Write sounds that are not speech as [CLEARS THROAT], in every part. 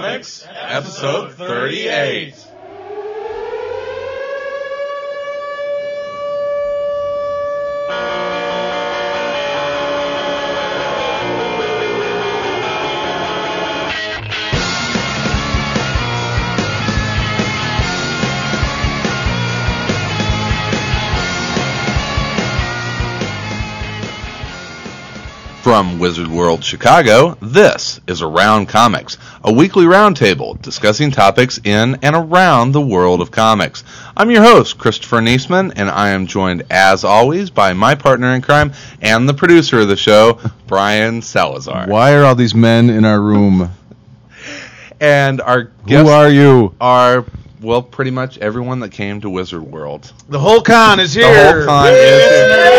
Comics, episode 38. From Wizard World Chicago, this is Around Comics, a weekly roundtable discussing topics in and around the world of comics. I'm your host, Christopher Niesman, and I am joined, as always, by my partner in crime and the producer of the show, Brian Salazar. Why are all these men in our room? And our Who are you? are, well, pretty much everyone that came to Wizard World. The whole con is here. The whole con is here.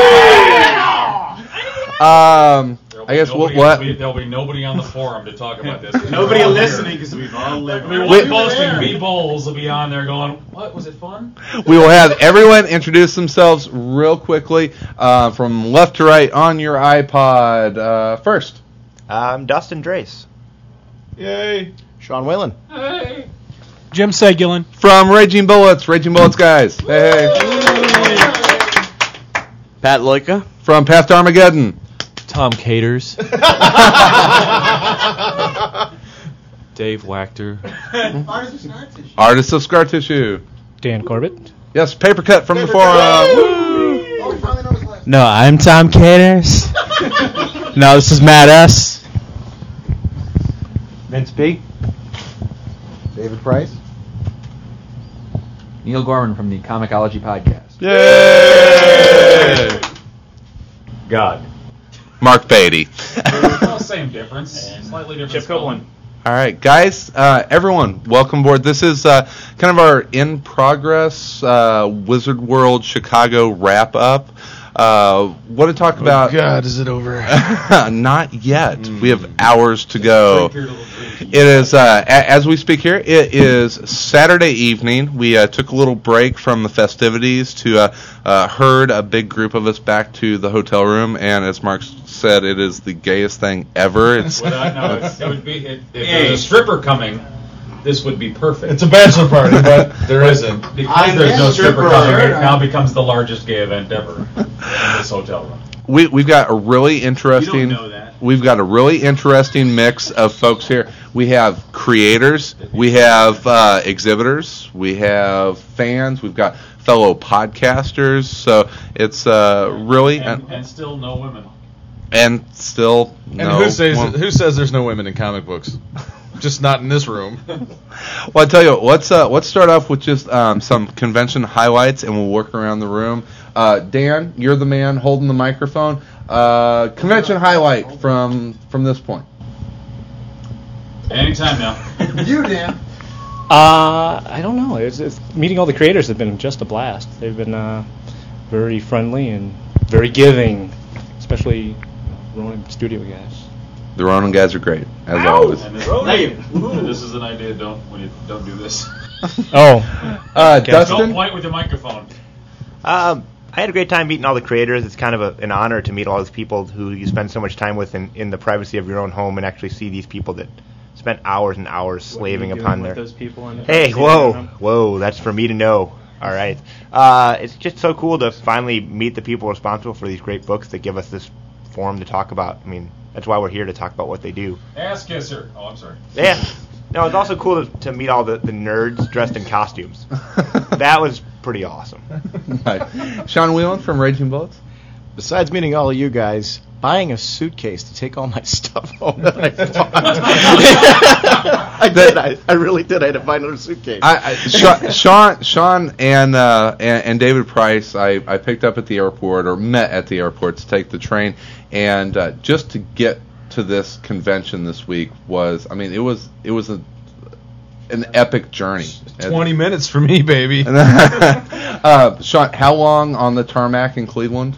Um, I guess what? Nobody- what There'll be, there'll be nobody on the forum to talk about this. [LAUGHS] Nobody listening because we've all lived. I mean, Wait. one posting B bowls will be on there going, "What was it fun?" we will have everyone introduce themselves real quickly uh, from left to right on your iPod. Uh, first, I'm Dustin Drace. Yay. Sean Whelan. Hey, Jim Segulin. from Raging Bullets, Raging Bullets guys. Hey, Pat Loika. from Path to Armageddon, Tom Caters. [LAUGHS] Dave Wachter. artist of scar tissue. Dan Corbett. Yes, paper cut from the forum. Woo! No, I'm Tom Caters. [LAUGHS] no, this is Matt S. Vince P. David Price. Neil Gorman from the Comicology Podcast. Yay! God. Mark Beatty. Well, same difference, slightly different. Chip. Copeland. All right, guys, uh, everyone, welcome aboard. This is uh, kind of our in progress uh, Wizard World Chicago wrap up. Uh, want to talk about? God, is it over? [LAUGHS] Not yet. We have hours to go. Drink your little drink. It is uh, a- as we speak here. It is Saturday evening. We uh, took a little break from the festivities to uh, uh, herd a big group of us back to the hotel room, and as Mark said, it is the gayest thing ever. It's Without, no, it, it would be it, if there a stripper coming. This would be perfect. It's a bachelor party, but [LAUGHS] there isn't. because there's no stripper coming. It now becomes the largest gay event ever in this hotel room. we we've got a really interesting. We've got a really interesting mix of folks here. We have creators, we have uh, exhibitors, we have fans, we've got fellow podcasters. So it's uh, really and, and, and still no women. And still And no. who says one- who says there's no women in comic books? Just not in this room. [LAUGHS] Well, I tell you, what, let's uh, let's start off with just um, some convention highlights, and we'll work around the room. Uh, Dan, you're the man holding the microphone. Uh, convention highlight from from this point. Anytime now. [LAUGHS] You, Dan. Uh, I don't know. It's, it's, meeting all the creators have been just a blast. They've been uh, very friendly and very giving, especially Ronin Studio guys. The Ronin guys are great, as always. And this, [LAUGHS] this is an idea. Don't when you don't do this. [LAUGHS] Oh, Uh, Don't point with your microphone. Um, I had a great time meeting all the creators. It's kind of a, an honor to meet all these people who you spend so much time with in, in the privacy of your own home and actually see these people that spent hours and hours slaving upon their. those people. In the Hey, whoa, whoa, that's for me to know. All right. Uh, it's just so cool to finally meet the people responsible for these great books that give us this forum to talk about. I mean, that's why we're here to talk about what they do. Ass kisser. Oh, I'm sorry. Yeah. No, it's also cool to, to meet all the, the nerds dressed in costumes. [LAUGHS] That was pretty awesome. Nice. Sean Whelan from Raging Bullets. Besides meeting all of you guys, buying a suitcase to take all my [LAUGHS] stuff home that I bought. [LAUGHS] I did. I, I really did. I had to buy another suitcase. I, I, Sean, Sean, Sean, and, uh, and and David Price, I, I picked up at the airport or met at the airport to take the train, and uh, just to get to this convention this week was, I mean, it was it was a an epic journey. Twenty minutes for me, baby. [LAUGHS] uh, Sean, how long on the tarmac in Cleveland?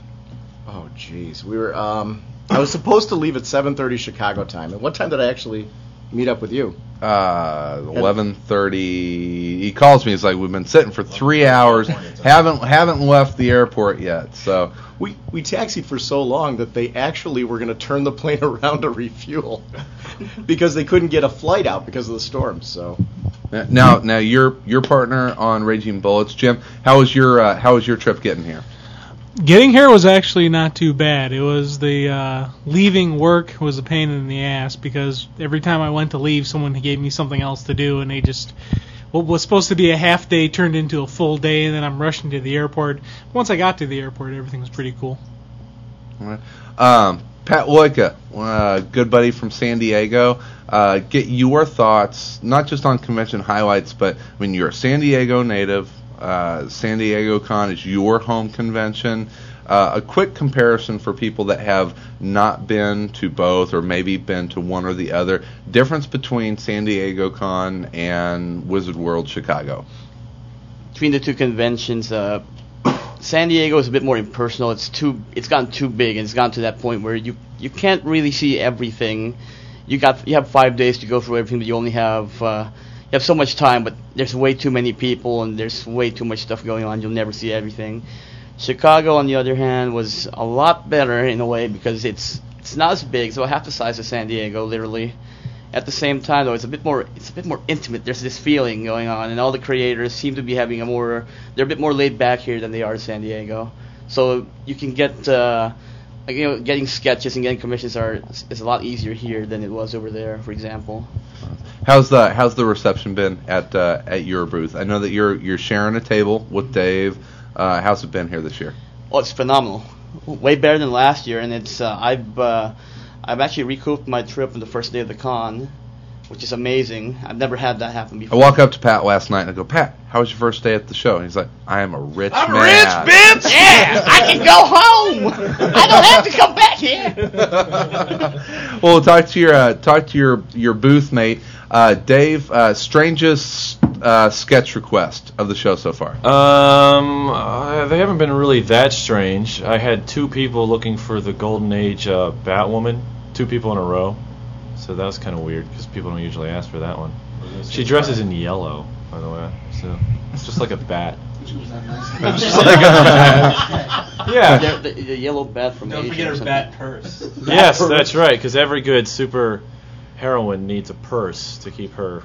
Jeez. We were. Um, I was supposed to leave at 7:30 Chicago time. And what time did I actually meet up with you. Uh, eleven thirty. He calls me. He's like, "We've been sitting for three hours. haven't haven't left the airport yet." So We we taxied for so long that they actually were going to turn the plane [LAUGHS] around to refuel [LAUGHS] because they couldn't get a flight out because of the storm. So now, now your your partner on Raging Bullets, Jim. How was your uh, how was your trip getting here? Getting here was actually not too bad. It was the uh, leaving work was a pain in the ass because every time I went to leave, someone gave me something else to do, and they just what was supposed to be a half day turned into a full day, and then I'm rushing to the airport. Once I got to the airport, everything was pretty cool. Um, Pat Loika, uh, good buddy from San Diego. Uh, get your thoughts, not just on convention highlights, but mean, you're a San Diego native. Uh, San Diego Con is your home convention. Uh, a quick comparison for people that have not been to both or maybe been to one or the other. Difference between San Diego Con and Wizard World Chicago. between the two conventions, uh, [COUGHS] San Diego is a bit more impersonal. It's too, it's gotten too big, and it's gotten to that point where you you can't really see everything. You got you have five days to go through everything, but you only have uh, you have so much time. But there's way too many people, and there's way too much stuff going on. You'll never see everything. Chicago, on the other hand, was a lot better in a way because it's it's not as big, so half the size of San Diego, literally. At the same time, though, it's a bit more it's a bit more intimate. There's this feeling going on, and all the creators seem to be having a more they're a bit more laid back here than they are in San Diego. So you can get uh, like, you know getting sketches and getting commissions are is a lot easier here than it was over there, for example. How's the how's the reception been at uh, at your booth? I know that you're you're sharing a table with Dave. Uh, how's it been here this year? Oh, it's phenomenal. Way better than last year, and it's uh, I've uh, I've actually recouped my trip on the first day of the con, which is amazing. I've never had that happen before. I walk up to Pat last night and I go, Pat, how was your first day at the show? And he's like, I am a rich I'm man. rich, bitch! [LAUGHS] Yeah, I can go home. I don't have to come back here. [LAUGHS] well, talk to your uh, talk to your your booth mate, uh, Dave. Uh, strangest uh, sketch request of the show so far. Um, uh, they haven't been really that strange. I had two people looking for the Golden Age uh, Batwoman, two people in a row. So that was kind of weird because people don't usually ask for that one. She dresses in yellow, by the way, so it's just like a bat. [LAUGHS] Just like a [LAUGHS] bat. Yeah. The, the, the yellow bat from Don't Asia forget her bat purse. [LAUGHS] yes, that's right. Because every good super heroine needs a purse to keep her,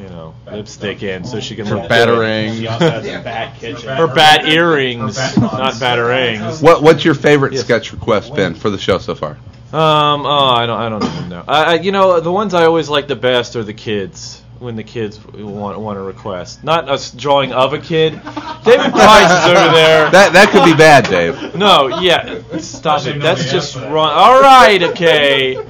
you know, lipstick in, so she can Her look batarang. good. She also has a bat kitchen. Her bat earrings, not batarangs. What what's your favorite sketch request been for the show so far? Um. Oh, I don't. I don't even know. I, I. You know, the ones I always like the best are the kids. When the kids want want a request, not us drawing of a kid. David Price is over there. [LAUGHS] That that could be bad, Dave. No, yeah, stop it. That's just wrong. All right, okay.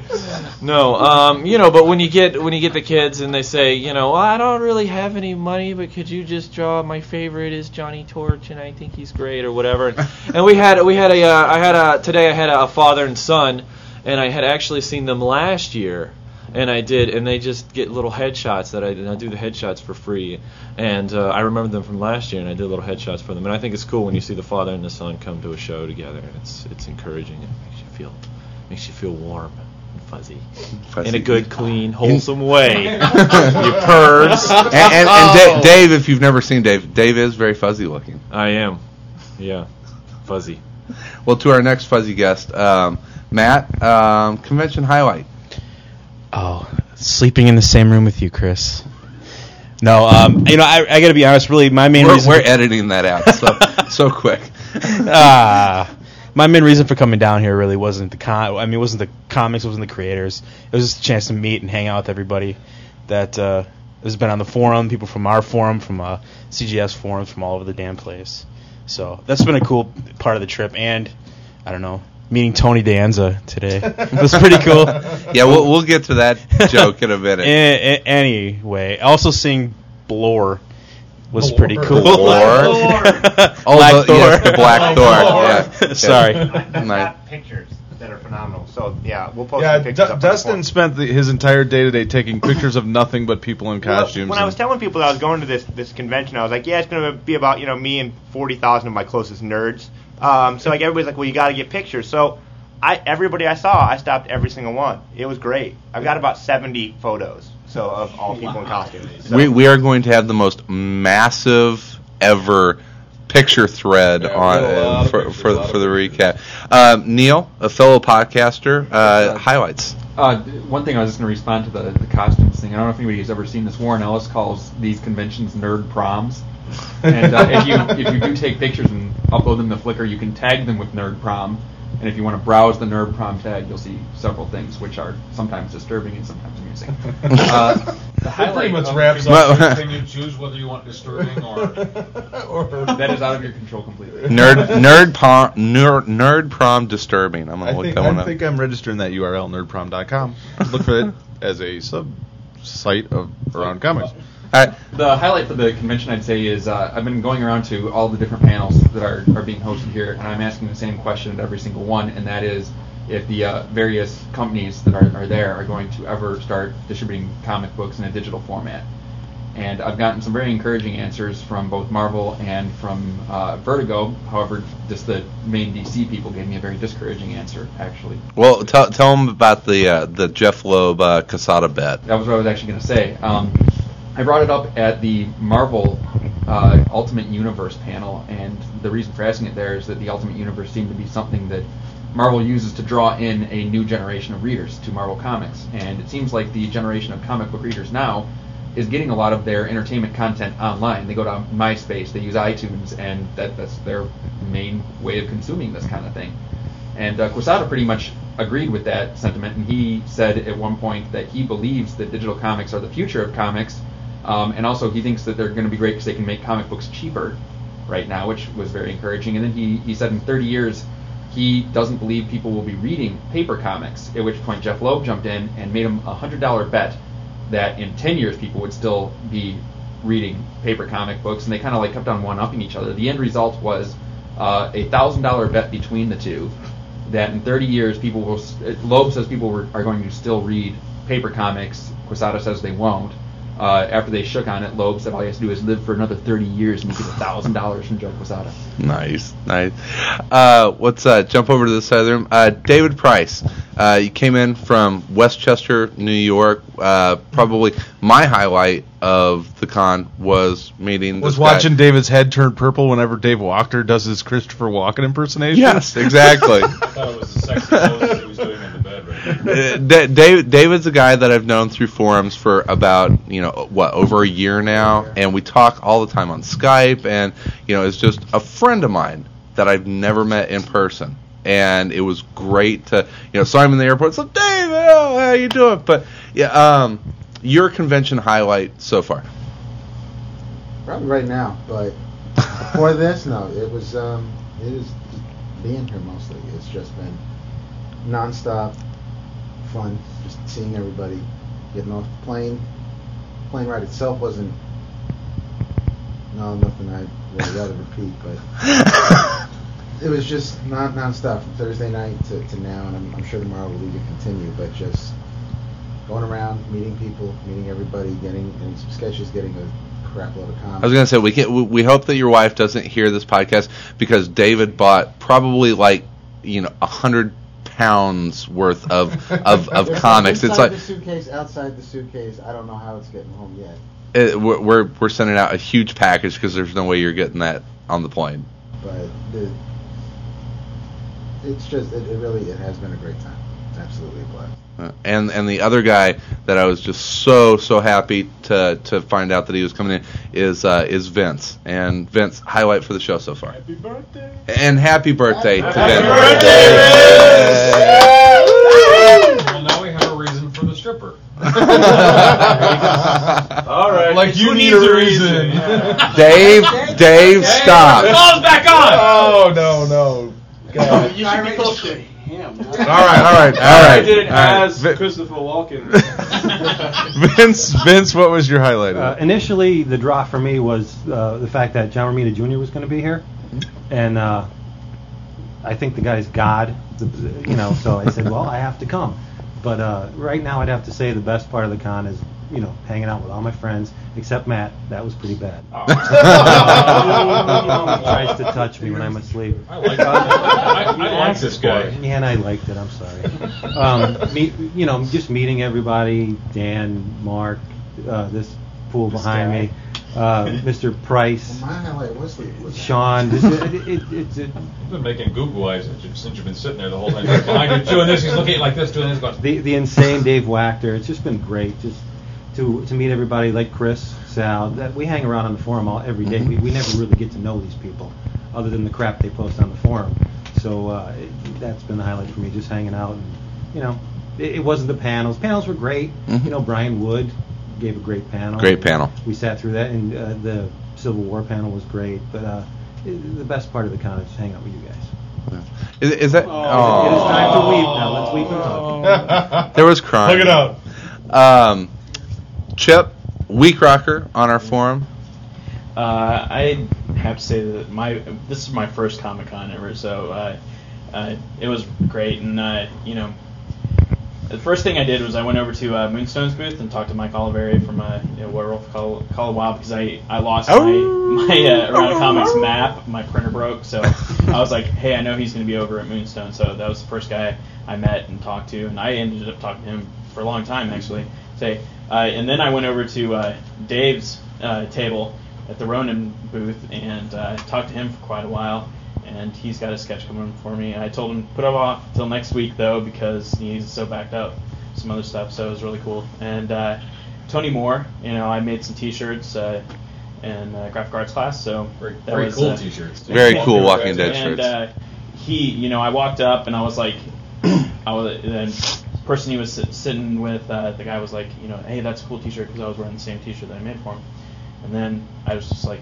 No, um, you know, but when you get when you get the kids and they say, you know, well, I don't really have any money, but could you just draw? My favorite is Johnny Torch, and I think he's great, or whatever. And, and we had we had a uh, I had a today I had a father and son, and I had actually seen them last year. And I did, and they just get little headshots that I, and I do the headshots for free, and uh, I remember them from last year, and I did little headshots for them, and I think it's cool when you see the father and the son come to a show together, and it's it's encouraging, it makes you feel makes you feel warm and fuzzy, Fuzzy. in a good, clean, wholesome way. [LAUGHS] you purrs. And, and, and Da- Dave, if you've never seen Dave, Dave is very fuzzy looking. I am, yeah, fuzzy. Well, to our next fuzzy guest, um, Matt, um, convention highlight. Oh, sleeping in the same room with you, Chris. No, um, you know, I, I got to be honest. Really, my main We're, reason we're editing that out so [LAUGHS] so quick. ah, my main reason for coming down here really wasn't the con. I mean, it wasn't the comics, it wasn't the creators. It was just a chance to meet and hang out with everybody that uh, has been on the forum, people from our forum, from uh, CGS forums, from all over the damn place. So that's been a cool part of the trip, and I don't know, meeting Tony Danza today [LAUGHS] was pretty cool. Yeah, we'll we'll get to that joke in a minute. [LAUGHS] A- a- anyway, also seeing Blore was Blore. pretty cool. Blore? Oh, Black the- yes, the Black Thor. Thor, [LAUGHS] yeah. Sorry. I've got pictures that are phenomenal. So yeah, we'll post Yeah, some pictures. Du- up on the Dustin spent the, his entire day today taking pictures of nothing but people in Well, costumes. when I was telling people that I was going to this this convention, I was like, yeah, it's going to be about you know me and forty thousand of my closest nerds. Um, so like everybody's like, well, you got to get pictures. So I everybody I saw, I stopped every single one. It was great. I've got about 70 photos, so of all people in costumes. So, We we are going to have the most massive ever picture thread Yeah, on got a lot uh, for pictures, for, for the recap. Um, Neil, a fellow podcaster, uh, highlights. Uh, one thing I was just going to respond to the, the costumes thing. I don't know if anybody has ever seen this. Warren Ellis calls these conventions nerd proms. And uh, if you if you do take pictures and upload them to Flickr, you can tag them with nerd prom. And if you want to browse the nerd prom tag, you'll see several things which are sometimes disturbing and sometimes amusing. [LAUGHS] Uh, the That highlight pretty much of- wraps Well- up. Can you choose whether you want disturbing or [LAUGHS] or that is out of your control completely. Nerd nerd prom nerd, nerd prom disturbing. I'm gonna I look think, that one up. I up. think I'm registering that URL nerdprom.com. Look for it as a sub site of around comics. The highlight for the convention, I'd say, is uh, I've been going around to all the different panels that are, are being hosted here, and I'm asking the same question at every single one, and that is if the uh, various companies that are, are there are going to ever start distributing comic books in a digital format. And I've gotten some very encouraging answers from both Marvel and from uh, Vertigo. However, just the main DC people gave me a very discouraging answer, actually. Well, tell tell them about the uh, the Jeph Loeb uh, Quesada bet. That was what I was actually going to say. Um, I brought it up at the Marvel uh, Ultimate Universe panel, and the reason for asking it there is that the Ultimate Universe seemed to be something that Marvel uses to draw in a new generation of readers to Marvel Comics. And it seems like the generation of comic book readers now is getting a lot of their entertainment content online. They go to MySpace, they use iTunes, and that, that's their main way of consuming this kind of thing. And uh, Quesada pretty much agreed with that sentiment, and he said at one point that he believes that digital comics are the future of comics, um, and also he thinks that they're going to be great because they can make comic books cheaper right now, which was very encouraging. And then he, he said in 30 years he doesn't believe people will be reading paper comics, at which point Jeph Loeb jumped in and made him a $100 bet that in 10 years people would still be reading paper comic books, and they kind of like kept on one-upping each other. The end result was uh, a thousand dollar bet between the two that in 30 years people will. Loeb says people are going to still read paper comics. Quesada says they won't. Uh, after they shook on it, Loeb said all he has to do is live for another 30 years and he gets a thousand dollars from Joe Quesada. Nice, nice. Uh, what's uh, jump over to the side of the room? Uh, David Price. Uh, you came in from Westchester, New York. Uh, probably my highlight of the con was meeting. Was this guy. watching David's head turn purple whenever Dave Walker does his Christopher Walken impersonation. Yes, exactly. [LAUGHS] I thought it was the sexy pose he was doing in the bed right [LAUGHS] there. Da- David, David's a guy that I've known through forums for about you know what over a year now, and we talk all the time on Skype, and you know is just a friend of mine that I've never met in person, and it was great to you know saw him in the airport. So David, oh, how you doing? But yeah, um, your convention highlight so far? Probably right now, but before [LAUGHS] this, no. It was um, it is being here mostly. It's just been nonstop fun, just seeing everybody, getting off the plane. Plane ride itself wasn't no nothing I would rather repeat, but [LAUGHS] it was just non nonstop from Thursday night to, to now, and I'm, I'm sure tomorrow will even continue. But just going around, meeting people, meeting everybody, getting getting some sketches, getting a crap load of comics. I was gonna say we can we, we hope that your wife doesn't hear this podcast because David bought probably like you know a hundred pounds worth of [LAUGHS] of, of There's comics. It's like the suitcase, outside the suitcase. I don't know how it's getting home yet. it, we're, we're sending out a huge package because there's no way you're getting that on the plane. but the, it's just it, it really it has been a great time. It's absolutely a blast. Uh, and and the other guy that I was just so so happy to to find out that he was coming in is uh, is Vince. And Vince, highlight for the show so far. Happy birthday! And happy birthday to Vince. well, now we have a reason for the stripper. [LAUGHS] All right. Like you Who need needs a a reason. [LAUGHS] Dave, Dave, stop. Ball's back on. oh no no. God. You should be close to him. all right, all right, [LAUGHS] all I did it all right. as Vi- Christopher Walken. [LAUGHS] [LAUGHS] Vince, Vince, what was your highlight? Uh, initially, the draw for me was uh, the fact that John Romita Jr. was going to be here, and uh, I think the guy's God, the- you know. So I said, well, I have to come. But uh, right now, I'd have to say the best part of the con is you know, hanging out with all my friends except Matt. That was pretty bad. [LAUGHS] [LAUGHS] he tries to touch me when I'm asleep. I like I, I like this guy. Yeah, and I liked it. I'm sorry. Um, meet, you know, just meeting everybody. Dan, Mark, uh, this fool behind me, uh, [LAUGHS] Mr. Price, My highlight was the was Sean. This, it, it, it's it, You've been making Google eyes since you've, been sitting there the whole time. Behind you doing this, he's looking like this, doing this, going. the the insane Dave Wachter. It's just been great. Just to to meet everybody like Chris, Sal. That we hang around on the forum all every day. We, we never really get to know these people, other than the crap they post on the forum. So uh, it, that's been the highlight for me. Just hanging out, and you know, it, it wasn't the panels. Panels were great. You know, Brian Wood gave a great panel. Great panel. We sat through that, and uh, the Civil War panel was great. But uh, i the best part of the con is just hang out with you guys. Is, is that? It is time to weep now. Let's weep and talk. [LAUGHS] There was crying. Look it up. Um, Chip, week rocker on our forum. Uh, I have to say that my this is my first Comic Con ever, so uh, uh, it was great. And uh, you know, the first thing I did was I went over to uh, Moonstone's booth and talked to Mike Oliveri from uh, you know, Werewolf Call, Call a Wild because I, I lost my my uh, Around Comics map. My printer broke, so I was like, hey, I know he's going to be over at Moonstone. So that was the first guy I met and talked to, and I ended up talking to him for a long time actually. Say, uh, and then I went over to uh, Dave's uh, table at the Ronin booth and uh, talked to him for quite a while. And he's got a sketch coming for me. I told him put it off till next week though because he's so backed up, some other stuff. So it was really cool. And uh, Tony Moore, you know, I made some T-shirts uh, in uh, graphic arts class. So Very- that very was, cool uh, t-shirts, too. Very cool Walking Dead and, shirts. Uh, he, you know, I walked up and I was like, [CLEARS THROAT] I was then person he was sit, sitting with, uh, the guy was like, you know, hey, that's a cool T-shirt because I was wearing the same T-shirt that I made for him. And then I was just like,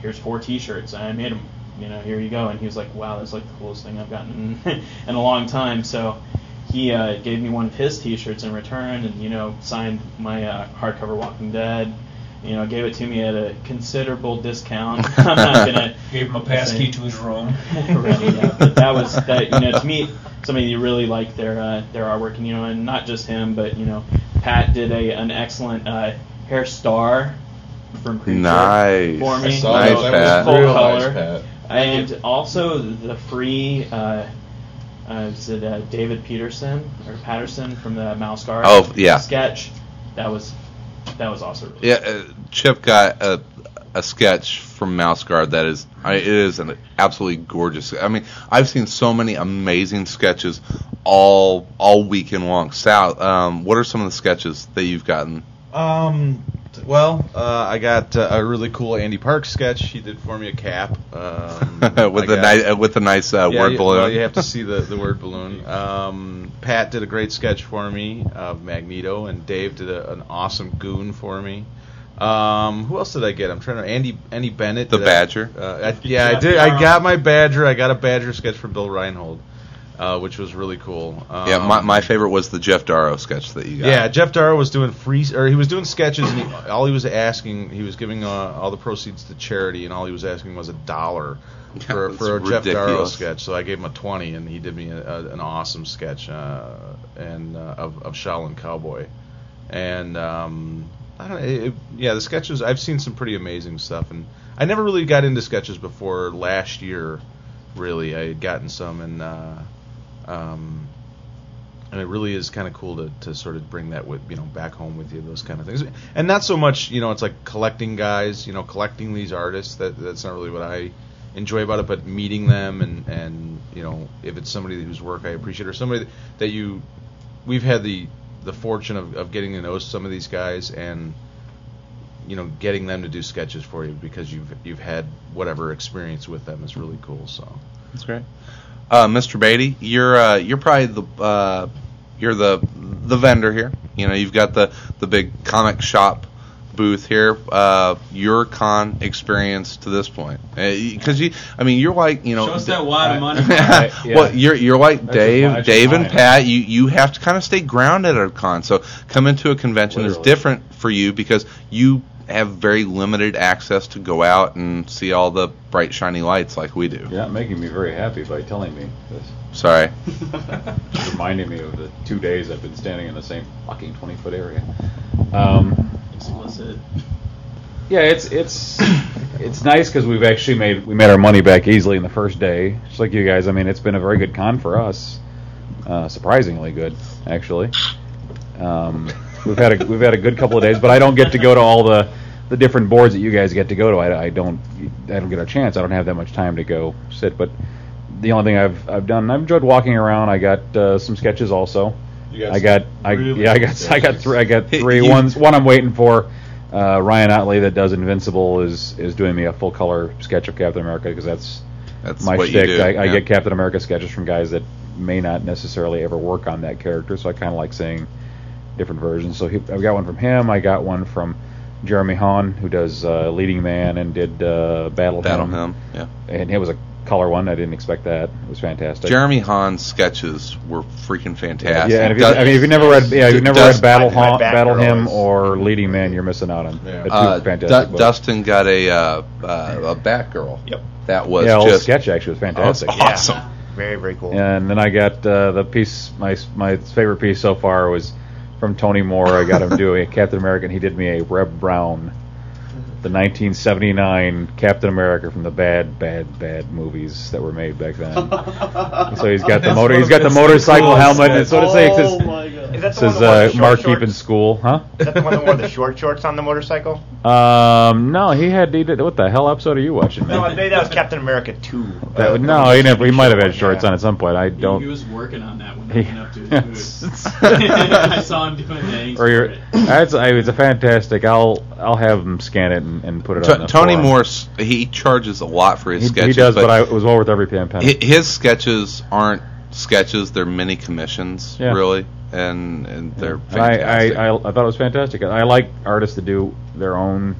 here's four T-shirts. I made them. You know, here you go. And he was like, wow, that's like the coolest thing I've gotten in, [LAUGHS] in a long time. So he uh, gave me one of his T-shirts in return, and you know, signed my uh, hardcover Walking Dead. You know, gave it to me at a considerable discount. [LAUGHS] I'm not gonna Gave him a pass key to his room. [LAUGHS] right, yeah. But that was that. You know, to me, somebody you really like their uh, their artwork, and you know, and not just him, but you know, Pat did a an excellent uh, Herr Starr from Preacher Nice. for me. I saw Nice, that. That was Full real color. nice, Pat. And also the free. Uh, uh, is it uh, David Petersen or Patterson from the Mouse Guard? Oh, yeah. Sketch. That was that was awesome. Yeah, uh, Chip got a, a sketch from Mouse Guard that is, I, it is an absolutely gorgeous. I mean, I've seen so many amazing sketches all all weekend long. Sal, um, what are some of the sketches that you've gotten? Um, well, uh, I got uh, a really cool Andy Parks sketch. He did for me a cap um, [LAUGHS] with the nice uh, with the nice uh, Yeah, word you, balloon. Well, you have to see the, the word balloon. Um, Pat did a great sketch for me of Magneto, and Dave did a, an awesome goon for me. Um, who else did I get? I'm trying to Andy Andy Bennett. The did a- Badger? uh, I, yeah, I did. I got my Badger. I got a Badger sketch from Bill Reinhold, uh, which was really cool. Um, yeah, my, my favorite was the Geof Darrow sketch that you got. yeah, Geof Darrow was doing free, or he was doing sketches, and he, all he was asking, he was giving uh, all the proceeds to charity, and all he was asking was a dollar [LAUGHS] for, that's for a Geof Darrow sketch. So I gave him a twenty, and he did me a, a, an awesome sketch, uh, and uh, of of Shaolin Cowboy, and um, I don't know, it, yeah, the sketches. I've seen some pretty amazing stuff, and I never really got into sketches before last year. Really, I had gotten some, and uh, um, and it really is kind of cool to, to sort of bring that with you know back home with you those kind of things and not so much you know it's like collecting guys you know collecting these artists that that's not really what I enjoy about it but meeting them and and you know if it's somebody whose work I appreciate or somebody that you we've had the the fortune of, of getting to know some of these guys and you know getting them to do sketches for you because you've you've had whatever experience with them is really cool so That's great. Uh, Mr. Beatty, you're uh, you're probably the uh, you're the the vendor here. You know, you've got the the big comic shop booth here. Uh, your con experience to this point, because you, I mean, you're like you know, Show us that wad of money. Right, [LAUGHS] Well, you're you're like That's Dave, Dave and Pat. You you have to kind of stay grounded at a con. So come into a convention that's Literally. different for you because you have very limited access to go out and see all the bright shiny lights like we do. You're not making me very happy by telling me this. Sorry. [LAUGHS] Reminding me of the two days I've been standing in the same fucking 20 foot area. Um, Explicit. yeah, it's it's it's nice because we've actually made we made our money back easily in the first day, just like you guys. I mean, it's been a very good con for us, uh, surprisingly good actually. Um, we've had a we've had a good couple of days, but I don't get to go to all the the different boards that you guys get to go to. I, I don't I don't get a chance. I don't have that much time to go sit. But the only thing I've I've done I've enjoyed walking around. I got uh, some sketches also. You got I got some I really yeah I good got I got three I got [LAUGHS] three ones one I'm waiting for. Uh, Ryan Ottley that does Invincible is is doing me a full color sketch of Captain America because that's That's my what you shtick. do, I, I get Captain America sketches from guys that may not necessarily ever work on that character, so I kind of like seeing different versions. So he, I've got one from him. I got one from Jeremy Haun, who does uh, Leading Man and did uh, Battle, Battle Hymn. Hymn, yeah. And it was a color one. I didn't expect that. It was fantastic. Jeremy Haun's sketches were freaking fantastic. Yeah, and if you, Dust- I mean, if you've never read, yeah, if you've never Dust- read Battle, I- I Haunt, back Battle Hymn or Leading Man, you're missing out on. Yeah. Two Uh, fantastic Du- books. Dustin got a uh, uh, a Batgirl. Yep. That was yeah, just sketch actually was fantastic. Oh, awesome. Very very cool. And then I got uh, the piece. My my favorite piece so far was from Tony Moore. I got him doing a Captain America. and He did me a Reb Brown, the 1979 Captain America from the bad, bad, bad movies that were made back then. so he's got the motor. one He's of got the motorcycle coolest helmet. And so to say, it says, Oh my God. Is that it the one says that the uh, Mark shorts? Keep in school, huh? Is that the one that wore the short shorts on the motorcycle? Um, no, he had. He did, what the hell episode are you watching? No. I think that was Captain America 2. That, Uh, no, he never. He might have had shorts Yeah. on at some point. I don't. he was working on that when He- I went up to [LAUGHS] his booth. [LAUGHS] I saw him doing things. or for you're, it. that's I, it's a fantastic. I'll I'll have him scan it and, and put it T- on the Tony forum. Morse he charges a lot for his He, sketches. he does, but, I, it was well worth every penny. hi- his sketches aren't sketches; they're mini commissions, Yeah. really, and and they're And I, I, fantastic. I, I thought it was fantastic. I like artists to do their own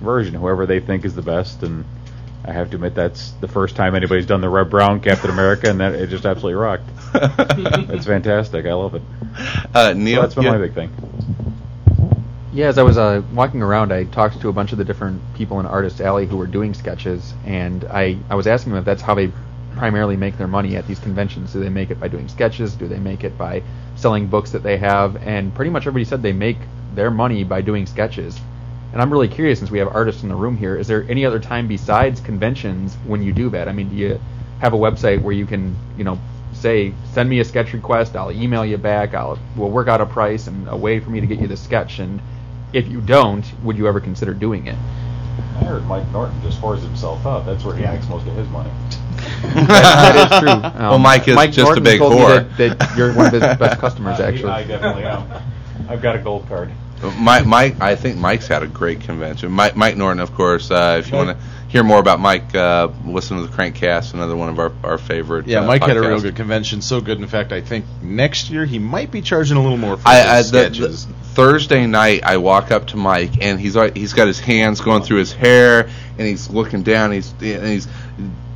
version, whoever they think is the best, and I have to admit that's the first time anybody's done the Reb Brown Captain America, and that it just absolutely rocked. [LAUGHS] it's fantastic. I love it. Uh, So Neil, that's been yeah. my big thing. Yeah, as I was uh, walking around, I talked to a bunch of the different people in Artist Alley who were doing sketches, and I, I was asking them if that's how they primarily make their money at these conventions. Do they make it by doing sketches? Do they make it by selling books that they have? And pretty much everybody said they make their money by doing sketches. And I'm really curious, since we have artists in the room here, is there any other time besides conventions when you do that? I mean, do you have a website where you can, you know, say, send me a sketch request, I'll email you back, I'll we'll work out a price and a way for me to get you the sketch, and if you don't, would you ever consider doing it? I heard Mike Norton just whores himself out. That's where he makes most of his money. [LAUGHS] that, that is true. Um, Well, Mike is Mike just a Norton big told me that, that you're one of his best [LAUGHS] customers, Uh, he- actually. I definitely am. I've got a gold card. Mike, Mike, I think Mike's had a great convention. Mike, Mike Norton, of course. Uh, if you want to hear more about Mike, uh, listen to the Crankcast, another one of our, our favorite. Yeah, uh, Mike had a real good convention. So good, in fact, I think next year he might be charging a little more for I, his I the, sketches. the Thursday night, I walk up to Mike, and he's he's got his hands going through his hair, and he's looking down, he's and he's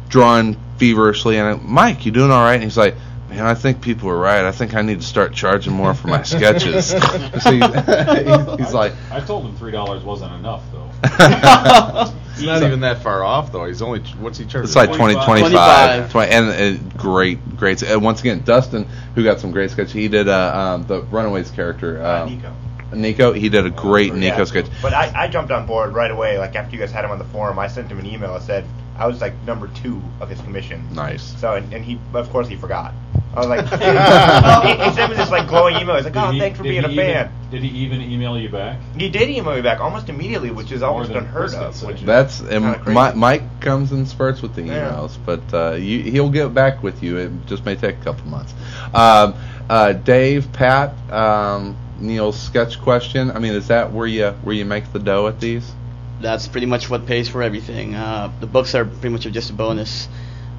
drawing feverishly, and I'm, Mike, you doing all right? And he's like. Man, I think people are right. I think I need to start charging more for my sketches. [LAUGHS] so [LAUGHS] he's, he's like, I told him three dollars wasn't enough though. [LAUGHS] It's not even that far off, though. He's only what's he charging? It's like 20, 25. 20 and uh, great, great. And once again, Dustin, who got some great sketch, he did uh, um, the Runaways character. Uh, Um, Nico. Nico, he did a great Nico Yeah. sketch. But I, I jumped on board right away. Like after you guys had him on the forum, I sent him an email. I said I was like number two of his commission. Nice. So and, and he of course he forgot. I was like, [LAUGHS] [LAUGHS] he, he sent me this like glowing email. He's like, Did oh, he- thanks for did being a he fan. Did he even email you back? He did email me back almost immediately, which is almost than unheard of. did. Which That's kinda and crazy. Mi- Mike comes in spurts with the Yeah. emails, but uh, you, he'll get back with you. It just may take a couple months. Um, uh, Dave, Pat, um, Neil's sketch question. I mean, is that where you where you make the dough at these? That's pretty much what pays for everything. Uh, the books are pretty much just a bonus.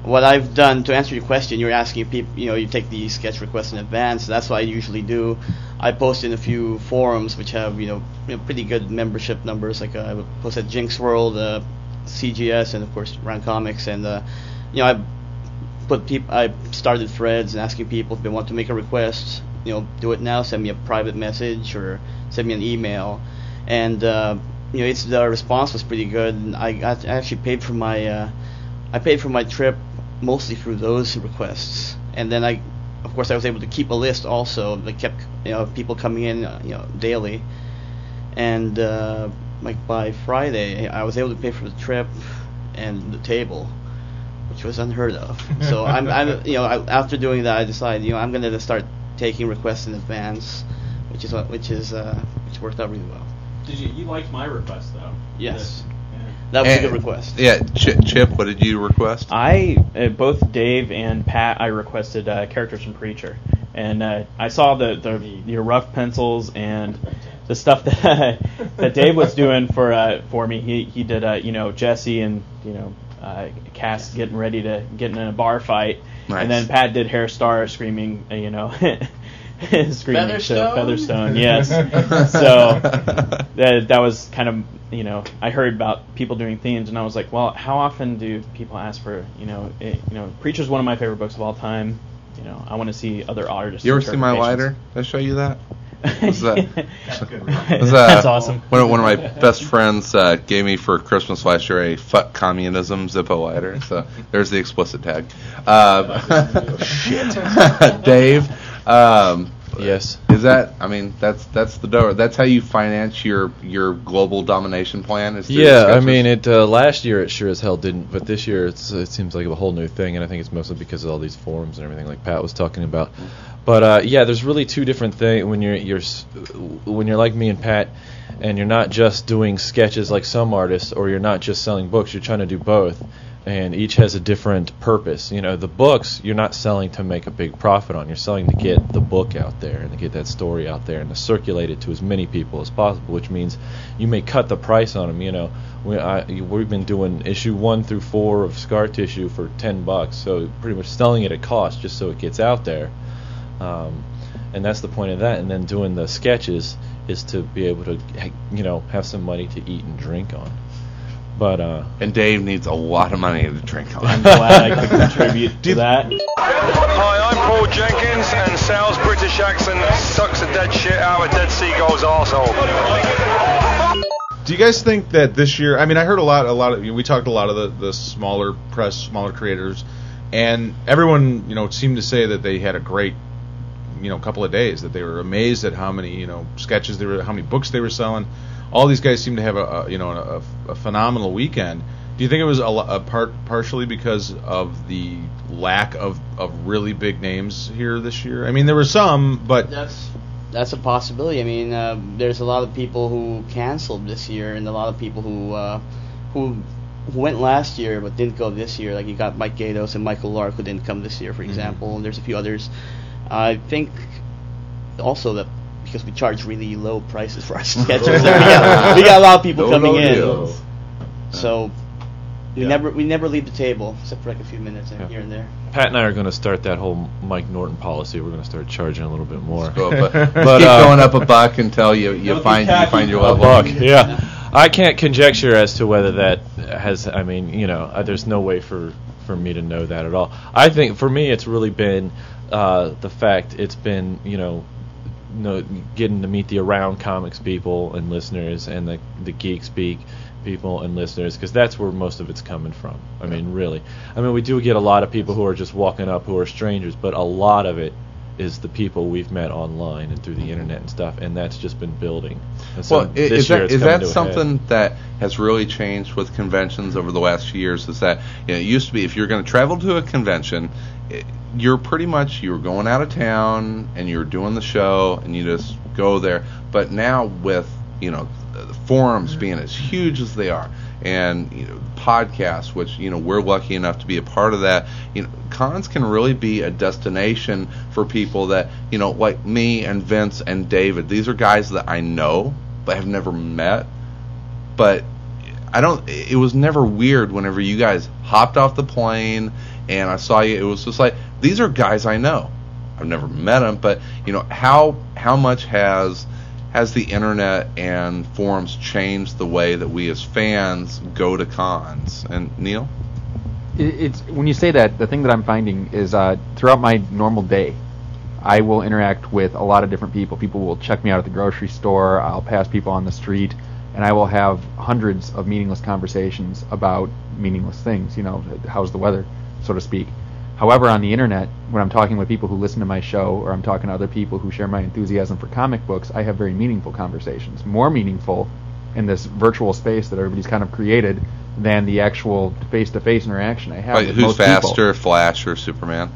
What I've done to answer your question, you're asking people, you know, you take the sketch requests in advance. That's what I usually do. I post in a few forums which have, you know, you know pretty good membership numbers. Like uh, I post at Jinx World, uh, CGS, and of course Round Comics. And uh, you know, I put peop- I started threads and asking people if they want to make a request. You know, do it now. Send me a private message or send me an email. And uh, you know, it's the response was pretty good. And I got, I actually paid for my uh, I paid for my trip mostly through those requests. And then I, of course, I was able to keep a list also. That kept you know people coming in uh, you know daily. and uh, like by Friday, I was able to pay for the trip and the table, which was unheard of. so [LAUGHS] I'm, I'm, you know, I, after doing that, I decided, you know, I'm gonna start taking requests in advance, which is what, which is, uh, which worked out really well. Did you you liked my request though? Yes. That was a good request. Yeah, Chip, Chip, what did you request? I uh, both Dave and Pat. I requested uh, characters from Preacher, and uh, I saw the, the your rough pencils and the stuff [LAUGHS] that that Dave was doing for uh, for me. He he did uh, you know Jesse and you know uh, Cass getting ready to getting in a bar fight, Nice. and then Pat did Herr Starr screaming uh, you know. [LAUGHS] [LAUGHS] screaming so Featherstone? Featherstone, [LAUGHS] yes. so that that was kind of you know I heard about people doing themes and I was like, well, how often do people ask for you know it, you know Preacher's one of my favorite books of all time. You know, I want to see other artists. You ever see my lighter? Did I show you that? [LAUGHS] Was that, That's was, That's awesome. One of, one of my best friends uh, gave me for Christmas last year a "fuck communism" Zippo lighter. So there's the explicit tag. Uh, Shit, Dave. Um, Yes. Is that? I mean, that's that's the door. That's how you finance your your global domination plan. Is through Yeah, I sketches? mean, it uh, last year it sure as hell didn't, but this year it's it seems like a whole new thing, and I think it's mostly because of all these forums and everything like Pat was talking about. But uh, yeah, there's really two different things when you're you're s- when you're like me and Pat, and you're not just doing sketches like some artists, or you're not just selling books. You're trying to do both, and each has a different purpose. You know, the books you're not selling to make a big profit on. You're selling to get the book out there and to get that story out there and to circulate it to as many people as possible. Which means you may cut the price on them. You know, we I, we've been doing issue one through four of Scar Tissue for ten bucks, so pretty much selling it at cost just so it gets out there. Um, and that's the point of that. And then doing the sketches is to be able to, you know, have some money to eat and drink on. But uh, and Dave needs a lot of money to drink on. I'm glad I could contribute to [LAUGHS] that. Hi, I'm Paul Jenkins, and Sal's British accent sucks the dead shit out of Dead Seagull's asshole. Do you guys think that this year? I mean, I heard a lot, a lot of. We talked a lot of the, the smaller press, smaller creators, and everyone, you know, seemed to say that they had a great, you know, couple of days. That they were amazed at how many, you know, sketches they were, how many books they were selling. All these guys seem to have a, a you know, a, a phenomenal weekend. Do you think it was a, a part partially because of the lack of of really big names here this year? I mean, there were some, but That's that's a possibility. I mean, uh, there's a lot of people who canceled this year, and a lot of people who uh, who who went last year but didn't go this year. Like you got Mike Gaydos and Michael Lark who didn't come this year, for example. And there's a few others. I think also that because we charge really low prices for our [LAUGHS] sketches, we, got, we got a lot of people No, coming no in. deals. So we Yeah. never we never leave the table except for like a few minutes here and there. Pat and I are going to start that whole Mike Norton policy. We're going to start charging a little bit more. Go up a- keep going up a buck until you you find you find your A level. buck, yeah. I can't conjecture as to whether that has. I mean, you know, uh, there's no way for for me to know that at all. I think for me, it's really been uh, the fact it's been you know. No, getting to meet the around comics people and listeners and the the geek speak people and listeners because that's where most of it's coming from. I mean, really. I mean, we do get a lot of people who are just walking up who are strangers, but a lot of it is the people we've met online and through the internet and stuff, and that's just been building. And so Well, is that it's is that to a head. something that has really changed with conventions over the last few years? Is that you know, it used to be if you're going to travel to a convention, i you're pretty much you're going out of town and you're doing the show and you just go there. But now with you know Uh, forums being as huge as they are. And you know podcasts which you know we're lucky enough to be a part of that. You know cons can really be a destination for people that you know like me and Vince and David. These are guys that I know but have never met. But I don't it was never weird whenever you guys hopped off the plane and I saw you. It was just like these are guys I know. I've never met them but you know how how much has has the internet and forums changed the way that we as fans go to cons and Neil it's when you say that the thing that I'm finding is uh, throughout my normal day, I will interact with a lot of different people. People will check me out at the grocery store. I'll pass people on the street, and I will have hundreds of meaningless conversations about meaningless things. You know, how's the weather, so to speak. However, on the internet, when I'm talking with people who listen to my show, or I'm talking to other people who share my enthusiasm for comic books, I have very meaningful conversations. More meaningful in this virtual space that everybody's kind of created than the actual face-to-face interaction I have. With who's most people. faster, Flash or Superman?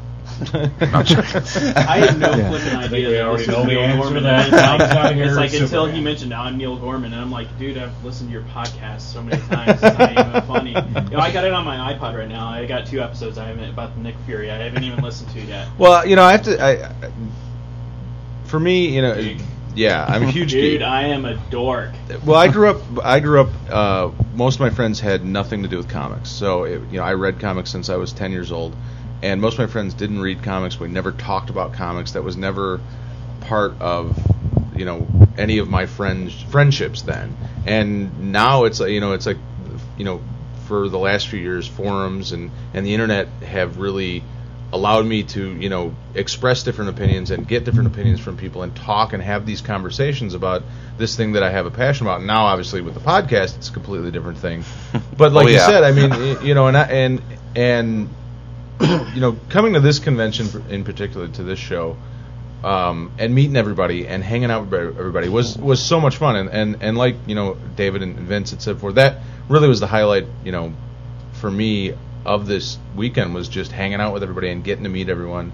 I'm [LAUGHS] joking. I had no Yeah. flipping idea we that already this was know the Neil answer Gorman. to that. It's like- here, It's like until Superman. he mentioned I'm Neil Gorman, and I'm like, dude, I've listened to your podcast so many times. It's not even funny. [LAUGHS] You know, I got it on my iPod right now. I got two episodes. I haven't about the Nick Fury. I haven't even listened to yet. Well, you know, I have to. I, I- for me, you know, yeah, I'm a huge Dude, geek. I am a dork. Well, I grew up. I grew up. Uh, most of my friends had nothing to do with comics, so it, you know, I read comics since I was 10 years old, and most of my friends didn't read comics. We never talked about comics. That was never part of you know any of my friends friendships then. And now it's like you know it's like you know for the last few years, forums and and the internet have really allowed me to you know express different opinions and get different opinions from people and talk and have these conversations about this thing that I have a passion about. Now, obviously, with the podcast, it's a completely different thing. [LAUGHS] But like Oh, you said, I mean, [LAUGHS] you know, and I, and and [CLEARS THROAT] you know, coming to this convention in particular to this show, um, and meeting everybody and hanging out with everybody was was so much fun. And and, and like you know, David and Vince had said before, that really was the highlight. You know, for me of this weekend was just hanging out with everybody and getting to meet everyone.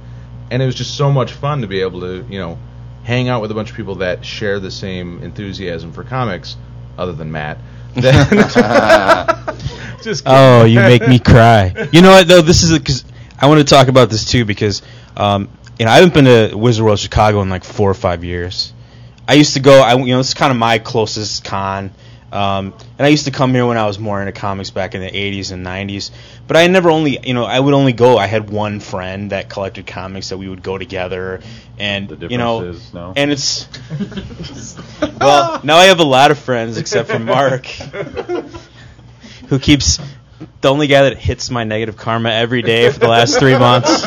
And it was just so much fun to be able to you know hang out with a bunch of people that share the same enthusiasm for comics, other than Matt. [LAUGHS] [LAUGHS] [LAUGHS] just kidding. Oh, you make me cry. You know what though? This is because I want to talk about this too because um, you know I haven't been to Wizard World Chicago in like four or five years. I used to go. I you know it's kind of my closest con. Um, and I used to come here when I was more into comics back in the 80s and 90s. But I never only, you know, I would only go. I had one friend that collected comics that we would go together, and The you know, is no. and it's [LAUGHS] well, now I have a lot of friends except for Mark, [LAUGHS] who keeps the only guy that hits my negative karma every day for the last three months.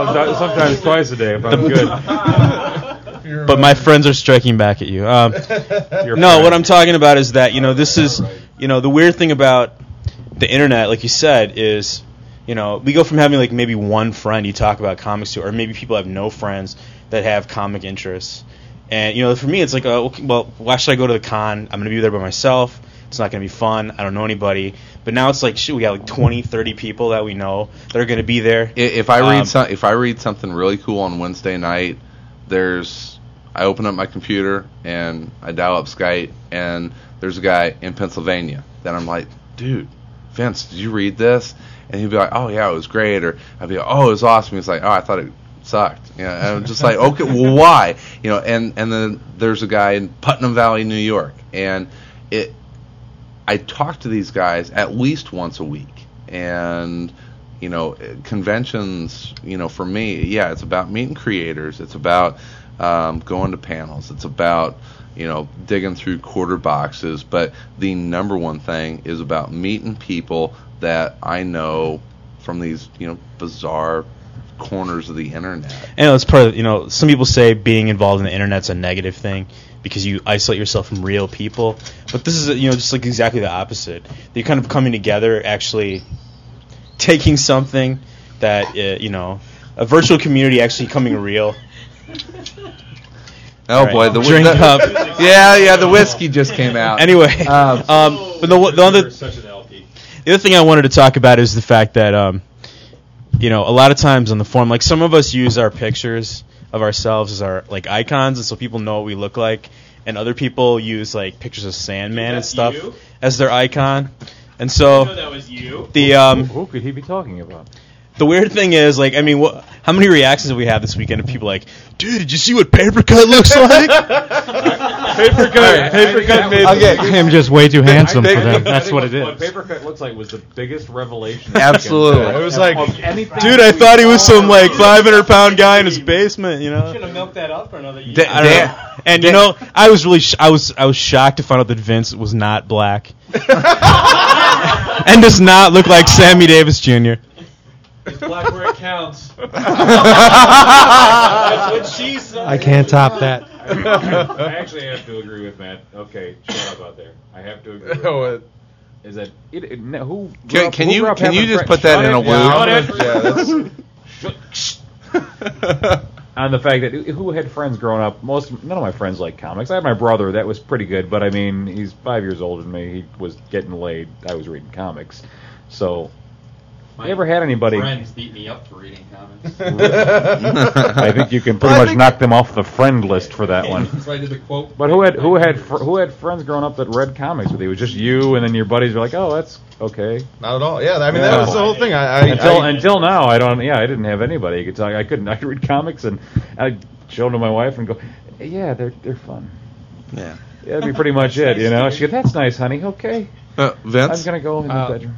Sometimes, sometimes twice a day if I'm good. but my friends are striking back at you. Um, no, what I'm talking about is that you know this is you know the weird thing about the internet, like you said, is you know we go from having like maybe one friend you talk about comics to, or maybe people have no friends that have comic interests. And you know, for me, it's like, uh, well, why should I go to the con? I'm gonna be there by myself. It's not gonna be fun. I don't know anybody. But now it's like, shit, we got like 20, 30 people that we know that are gonna be there. If I read Um, some, if I read something really cool on Wednesday night, there's I open up my computer and I dial up Skype and there's a guy in Pennsylvania that I'm like, dude, Vince, did you read this? And he'd be like, oh yeah, it was great, or I'd be like, oh, it was awesome. He's like, oh, I thought it sucked. You know, and I'm just like, okay, well, why? You know, and and then there's a guy in Putnam Valley, New York, and it. I talk to these guys at least once a week, and you know, conventions. You know, for me, yeah, it's about meeting creators. It's about um, going to panels. It's about you know digging through quarter boxes. But the number one thing is about meeting people that I know from these you know bizarre corners of the internet. And it's part of you know some people say being involved in the internet's a negative thing because you isolate yourself from real people, but this is you know just like exactly the opposite. They're kind of coming together, actually taking something that uh, you know a virtual community actually coming real. Oh All right. boy, the drink the- up. Yeah, yeah, the whiskey just came out. Anyway, Um, um, but the, the other the other thing I wanted to talk about is the fact that um, you know a lot of times on the forum, like some of us use our pictures of ourselves as our like icons, and so people know what we look like, and other people use like pictures of Sandman and stuff you? as their icon, and so know that was you. the um, Who could he be talking about? The weird thing is, like, I mean, what? How many reactions have we had this weekend of people like, "Dude, did you see what Papercut looks like?" [LAUGHS] paper Papercut, Papercut made. I am just way too handsome for think- them. I That's think what it What is. Papercut looks like was the biggest revelation. [LAUGHS] Absolutely. It was like. Dude, I thought he was some like 500 pound guy in his basement, you know. Should have milked that up for another year. I don't know. And you know, I was really, sh- I was, I was shocked to find out that Vince was not black, [LAUGHS] and does not look like Sammy Davis Jr. It's black where it counts. [LAUGHS] That's what she said. I can't top that. I actually have to agree with Matt. Okay, shut up out there. I have to agree. [LAUGHS] With uh, is that it, it, no, who Can- up- can who you- can you just fri- put that in a Yeah, loop? I'm Yeah, gonna- on the fact that who had friends growing up. Most none of my friends like comics. I had my brother that was pretty good, but I mean he's five years older than me. He was getting laid. I was reading comics, so. My you ever had anybody? Friends beat me up for reading comics. [LAUGHS] [LAUGHS] I think you can pretty Well, much knock them off the friend list for that one. So I did the quote. But who had who had fr- who had friends growing up that read comics with you? It was just you, and then your buddies were like, "Oh, that's okay." Not at all. Yeah, I mean that was the whole thing. I, I until I- until now, I don't. Yeah, I didn't have anybody. I could talk. I couldn't. I could read comics and I show them to my wife and go, "Yeah, they're they're fun." Yeah. That'd be pretty much it. You know, she goes, "That's nice, honey. Okay." Uh, Vince? I'm gonna go in the Uh, bedroom.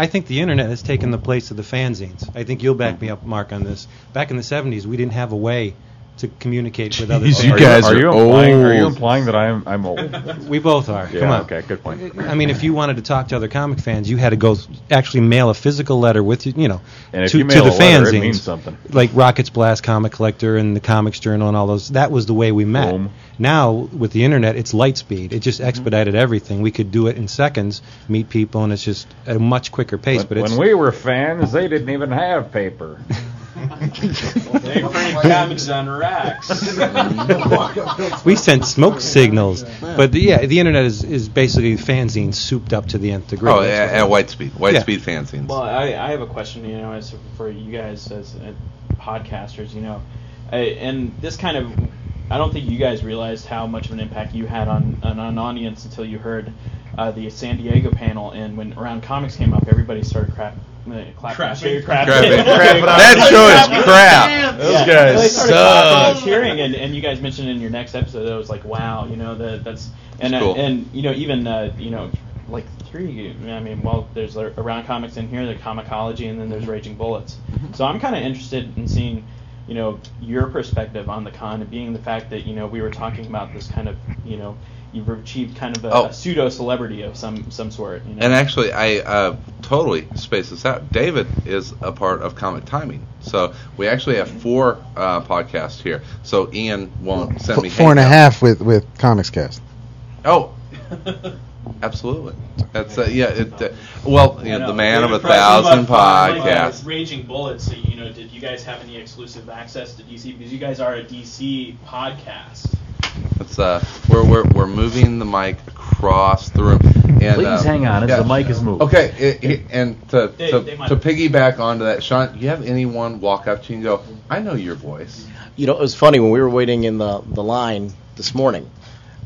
I think the internet has taken the place of the fanzines. I think you'll back me up, Mark, on this. Back in the '70s, we didn't have a way to communicate with [LAUGHS] other. Jeez, you fans. guys Are you- are are implying- are you implying that I'm I'm old? [LAUGHS] We both are. Yeah, Come on. okay, good point. I mean, if you wanted to talk to other comic fans, you had to go actually mail a physical letter with you, you know, And if to, you to the a letter, it means something. like Rocket's Blast Comic Collector and the Comics Journal and all those. That was the way we met. Now with the internet, it's light speed. It Mm-hmm. just expedited everything. We could do it in seconds, meet people, and it's just at a much quicker pace. When, but it's when we were fans, they didn't even have paper. [LAUGHS] They print comics on racks. [LAUGHS] we sent smoke signals. But the, yeah, the internet is, is basically fanzines souped up to the nth degree. Oh, That's at, at White Speed. White Yeah. Speed fanzines. Well, I, I have a question, you know, as for you guys as uh, podcasters, you know, I, and this kind of, I don't think you guys realized how much of an impact you had on, on an audience until you heard uh, the San Diego panel, and when Around Comics came up, everybody started crap. Clapping, Crapping. cheer- Crapping. crapping. Crapping. [LAUGHS] That show is crap. Those Yeah. guys They started suck. cheering, and, and you guys mentioned in your next episode that it was like, wow, you know, that that's and cool. uh, and you know even uh, you know like three. I mean, well, there's uh, around comics in here, the Comicology, and then there's Raging Bullets. So I'm kind of interested in seeing, you know, your perspective on the con, and being the fact that you know we were talking about this kind of, you know, you've achieved kind of a, Oh. a pseudo celebrity of some some sort. You know? And actually, I uh, totally space this out. David is a part of Comic Timing, so we actually have four uh, podcasts here. So Ian won't send me F- four and a half with with Comics Cast. Oh, [LAUGHS] absolutely. That's uh, yeah. It, uh, well, you know, know. the man of a [LAUGHS] thousand about, uh, podcasts. Raging Bullets. So, you know, did you guys have any exclusive access to DC? Because you guys are a DC podcast. It's uh, we're we're we're moving the mic across the room. And, Please uh, hang on as the mic is moved. Okay, it, it- and to They- to, they to piggyback onto that, Sean, do you have anyone walk up to you and go, "I know your voice." You know, it was funny when we were waiting in the, the line this morning.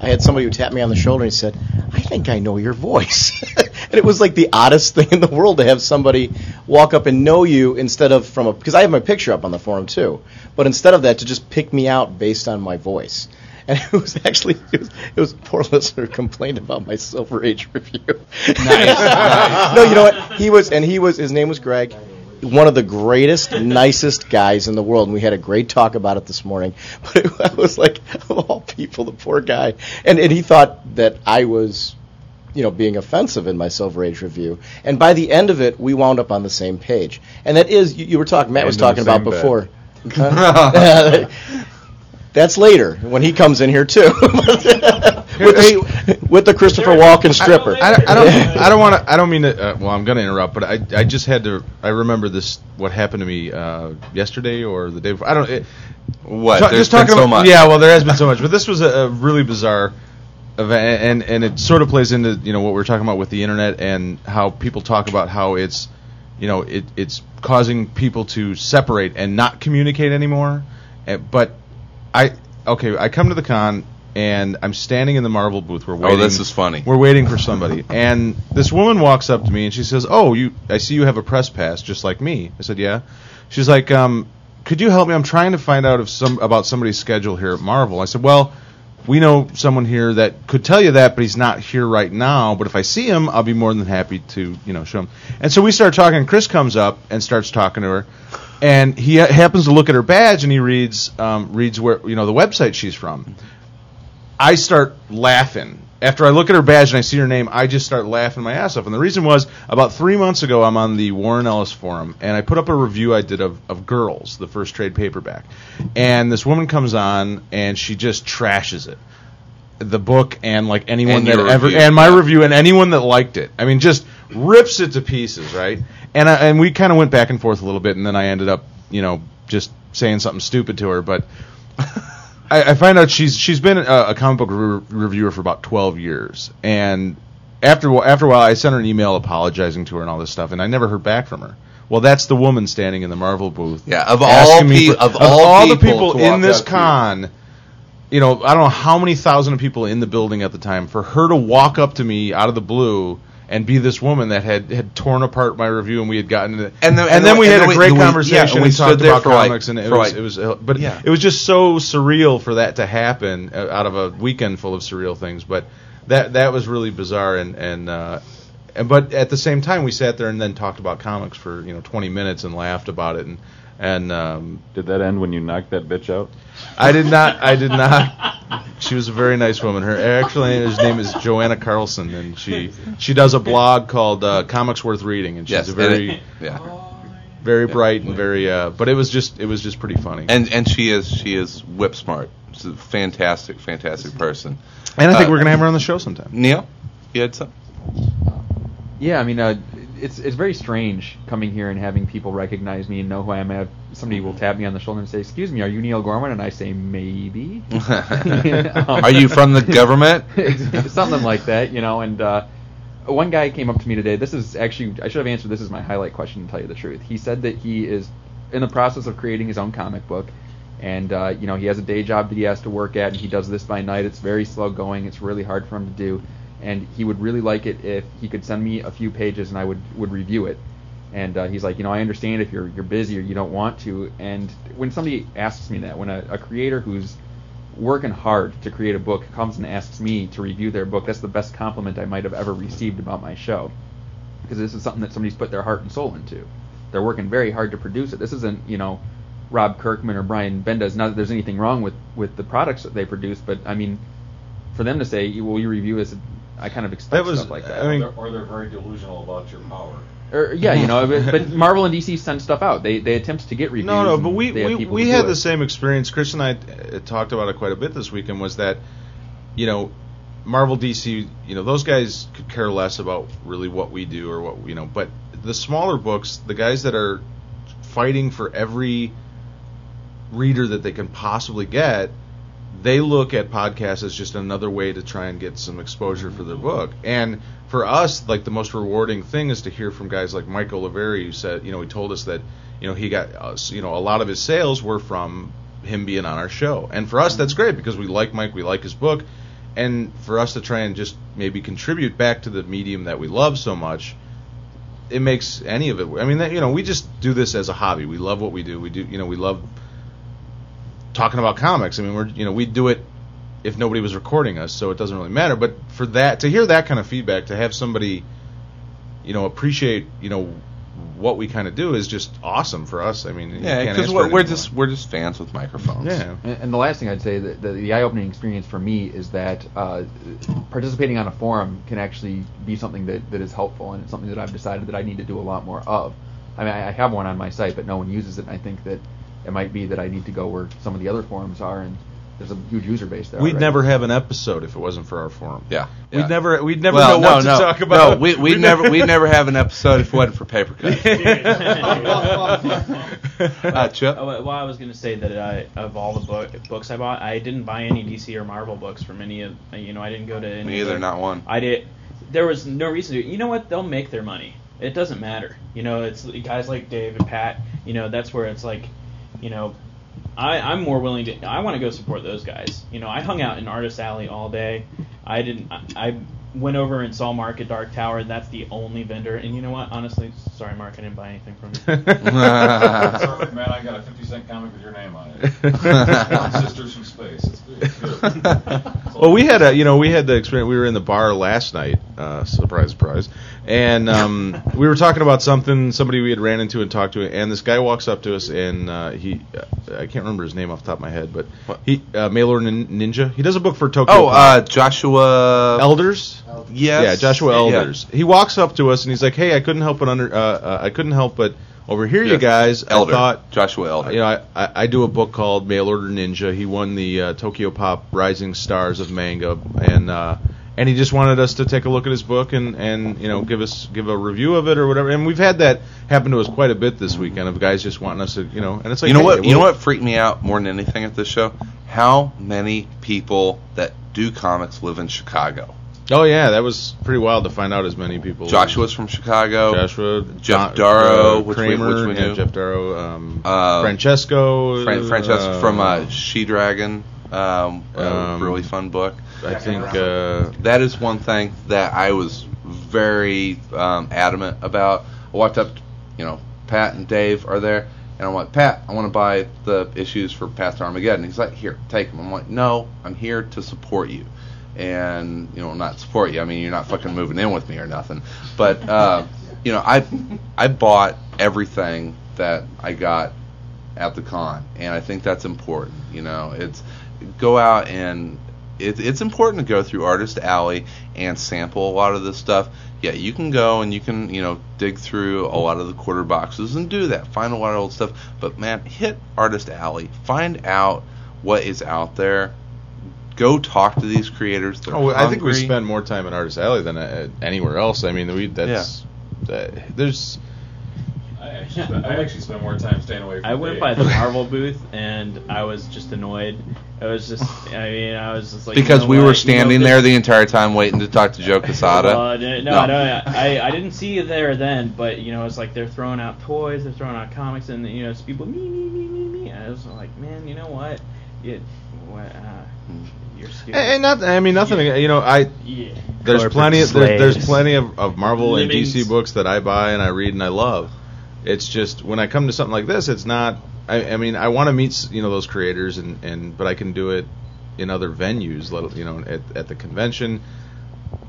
I had somebody who tapped me on the shoulder and he said, I think I know your voice. [LAUGHS] and it was like the oddest thing in the world to have somebody walk up and know you instead of from a. Because I have my picture up on the forum too. But instead of that, to just pick me out based on my voice. And it was actually it was, it was a poor listener complained about my Silver Age review. Nice. [LAUGHS] no, you know what? He was, and he was. His name was Greg. One of the greatest, nicest guys in the world, and we had a great talk about it this morning. [LAUGHS] But it, I was like, of all people, the poor guy, and and he thought that I was, you know, being offensive in my Silver Age review. And by the end of it, we wound up on the same page. And that is, you, you were talking, Matt was And in talking about before. [LAUGHS] Huh? That's later when he comes in here too, [LAUGHS] with, the, with the Christopher Walken stripper. I, I don't. I don't [LAUGHS] want to. I don't mean to. Uh, well, I'm going to interrupt, but I. I just had to. I remember this. What happened to me uh, yesterday or the day before? I don't. It, What? ta- There's just been talking so about. much. Yeah. Well, there has been so much, but this was a, a really bizarre event, and and it sort of plays into you know what we're talking about with the internet and how people talk about how it's, you know, it it's causing people to separate and not communicate anymore. But I okay, I come to the con and I'm standing in the Marvel booth. We're waiting. Oh, this is funny. We're waiting for somebody, [LAUGHS] and this woman walks up to me and she says, "Oh, you, I see you have a press pass, just like me." I said, "Yeah." She's like, um, "Could you help me? I'm trying to find out if some about somebody's schedule here at Marvel." I said, "Well." We know someone here that could tell you that, but he's not here right now. But if I see him, I'll be more than happy to, you know, show him. And so we start talking. Chris comes up and starts talking to her, and he ha- happens to look at her badge and he reads um, reads where you know the website she's from. I start laughing. After I look at her badge and I see her name, I just start laughing my ass off. And the reason was about three months ago, I'm on the Warren Ellis forum, and I put up a review I did of, of Girls, the first trade paperback. And this woman comes on, and she just trashes it. the book and like anyone And that ever review, and my review and anyone that liked it. I mean, just rips it to pieces, right? And I, and we kind of went back and forth a little bit, and then I ended up, you know, just saying something stupid to her, but. [LAUGHS] I, I find out she's she's been a, a comic book re- reviewer for about twelve years, and after a after a while, I sent her an email apologizing to her and all this stuff, and I never heard back from her. Well, that's the woman standing in the Marvel booth. Yeah, of all pe- for- of all the people people in this up to you. con, you know, I don't know how many thousand of people in the building at the time for her to walk up to me out of the blue and be this woman that had had torn apart my review and we had gotten into And then- and, and then then- we and had then a we- great we- yeah, conversation and we stood talked about for like- comics and it was like- it was uh, but Yeah. it was just so surreal for that to happen uh, out of a weekend full of surreal things but that that was really bizarre and and uh and but at the same time we sat there and then talked about comics for you know 20 minutes and laughed about it and and um Did that end when you knocked that bitch out? I did not. I did not. She was a very nice woman. Her actual name, his name is Johanna Carlson, and she she does a blog called uh, Comics Worth Reading, and she's Yes, a very it- yeah. very bright and very. Uh, but it was just it was just pretty funny. And and she is she is whip smart. She's a fantastic, fantastic person. And I think Uh, we're gonna have her on the show sometime. Neil, you had something. Yeah, I mean, uh, it's it's very strange coming here and having people recognize me and know who I am. I have, somebody will tap me on the shoulder and say, "Excuse me, are you Neil Gorman?" And I say, "Maybe." [LAUGHS] Are you from the government? [LAUGHS] Something like that, you know. And uh, one guy came up to me today. This is actually I should have answered this is my highlight question to tell you the truth. He said that he is in the process of creating his own comic book. And uh, you know he has a day job that he has to work at, and he does this by night. It's very slow going. It's really hard for him to do, and he would really like it if he could send me a few pages and I would would review it. And uh, he's like, you know, I understand if you're you're busy or you don't want to. And when somebody asks me that, when a, a creator who's working hard to create a book comes and asks me to review their book, that's the best compliment I might have ever received about my show. Because this is something that somebody's put their heart and soul into. They're working very hard to produce it. This isn't, you know, Rob Kirkman or Brian Bendis. Not that there's anything wrong with, with the products that they produce, but I mean, for them to say, "Will you review this?" I kind of expect stuff like that. or, they're, or they're very delusional about your power. Or, yeah, you know, but, but Marvel and DC send stuff out. They they attempt to get reviews. No, no, but we we, we had the it. same experience. Chris and I uh, talked about it quite a bit this weekend. Was that you know Marvel DC, you know those guys could care less about really what we do or what you know, but the smaller books, the guys that are fighting for every reader that they can possibly get, they look at podcasts as just another way to try and get some exposure for their book. And for us, like the most rewarding thing is to hear from guys like Michael Laveri, who said, you know, he told us that, you know, he got, us, you know, a lot of his sales were from him being on our show. And for us, that's mm-hmm. great because we like Mike, we like his book, and for us to try and just maybe contribute back to the medium that we love so much, it makes any of it. I mean, that, you know, we just do this as a hobby. We love what we do. We do, you know, we love talking about comics. I mean, we're you know we do it if nobody was recording us, so it doesn't really matter. But for that to hear that kind of feedback, to have somebody you know appreciate you know what we kind of do is just awesome for us. I mean, Yeah, because we're, we're just we're just fans with microphones. Yeah. And, and the last thing I'd say, that the, the eye-opening experience for me is that uh, participating on a forum can actually be something that, that is helpful, and it's something that I've decided that I need to do a lot more of. I mean, I I have one on my site, but no one uses it. And I think that it might be that I need to go where some of the other forums are, and there's a huge user base there. We'd already. never have an episode if it wasn't for our forum. Yeah, We'd never we'd never well, know no, what to no, talk about. No, we we never we'd never have an episode if it wasn't for paper cut. [LAUGHS] uh, Chip. Oh, well, I was going to say that I, of all the book, books I bought, I didn't buy any DC or Marvel books from any of. You know, I didn't go to any. Me either, not one. I did. There was no reason to. You know what? They'll make their money. It doesn't matter. You know, it's guys like Dave and Pat. You know, that's where it's like, you know, I, I'm more willing to. I want to go support those guys. You know, I hung out in Artist Alley all day. I didn't. I, I went over and saw Mark at Dark Tower. That's the only vendor. And you know what? Honestly, sorry, Mark, I didn't buy anything from you. [LAUGHS] [LAUGHS] Sorry, man, I got a 50 cent comic with your name on it. [LAUGHS] Sisters from Space. It's good. It's good. Well, we had a you know we had the experience. We were in the bar last night. Uh, surprise, surprise. And um, [LAUGHS] we were talking about something. Somebody we had ran into and talked to, and this guy walks up to us, and uh, he uh, I can't remember his name off the top of my head, but he uh, Mail Order Nin- Ninja. He does a book for Tokyo. Oh, uh, Joshua Elders. Yes. Yeah, Joshua Yeah. Elders. He walks up to us and he's like, "Hey, I couldn't help but under uh, uh, I couldn't help but over here, you guys. Elder. I thought Joshua Elder. You know, I, I, I do a book called Mail Order Ninja. He won the uh, Tokyopop Rising Stars of Manga, and uh, and he just wanted us to take a look at his book and and you know give us give a review of it or whatever. And we've had that happen to us quite a bit this weekend of guys just wanting us to you know. And it's like you know hey, what? You know what freaked me out more than anything at this show? How many people that do comics live in Chicago? Oh yeah, that was pretty wild to find out as many people. Joshua's from Chicago. Joshua, Jeff John- Darrow, uh, which we, Kramer, which we yeah, knew. Geof Darrow, um, Uh, Francesco, Fran- Francesco uh, from uh, She Dragon. Um, a Um, really fun book. I think uh, that is one thing that I was very um, adamant about. I walked up, you know, Pat and Dave are there, and I'm like, Pat, I want to buy the issues for Past Armageddon. He's like, here, take them. I'm like, no, I'm here to support you, and you know, not support you. I mean, you're not fucking moving in with me or nothing, but uh, you know, I I bought everything that I got at the con, and I think that's important. You know, it's go out and it, it's important to go through Artist Alley and sample a lot of this stuff. Yeah, you can go and you can you know dig through a lot of the quarter boxes and do that, find a lot of old stuff. But man, hit Artist Alley, find out what is out there. Go talk to these creators. They're Oh, I think we spend more time in Artist Alley than uh, anywhere else. I mean, we that's uh, there's. I actually, spent, I actually spent more time staying away from I went Dave. by [LAUGHS] the Marvel booth and I was just annoyed. I was just, I mean, I was just like you because know we what, were you standing know, there the entire time waiting to talk to Joe Quesada. Uh, no, no, no, I, I didn't see you there then, but you know, it's like they're throwing out toys, they're throwing out comics, and you know, it's people me, me, me, me, me. I was like, man, you know what? You, what? Uh, you're stupid. And not, I mean, nothing. You know, I Yeah. there's Corporate plenty. Of, there, there's plenty of, of Marvel and DC books that I buy and I read and I love. It's just when I come to something like this, it's not. I, I mean, I want to meet you know those creators and, and but I can do it in other venues. let- You know, at, at the convention.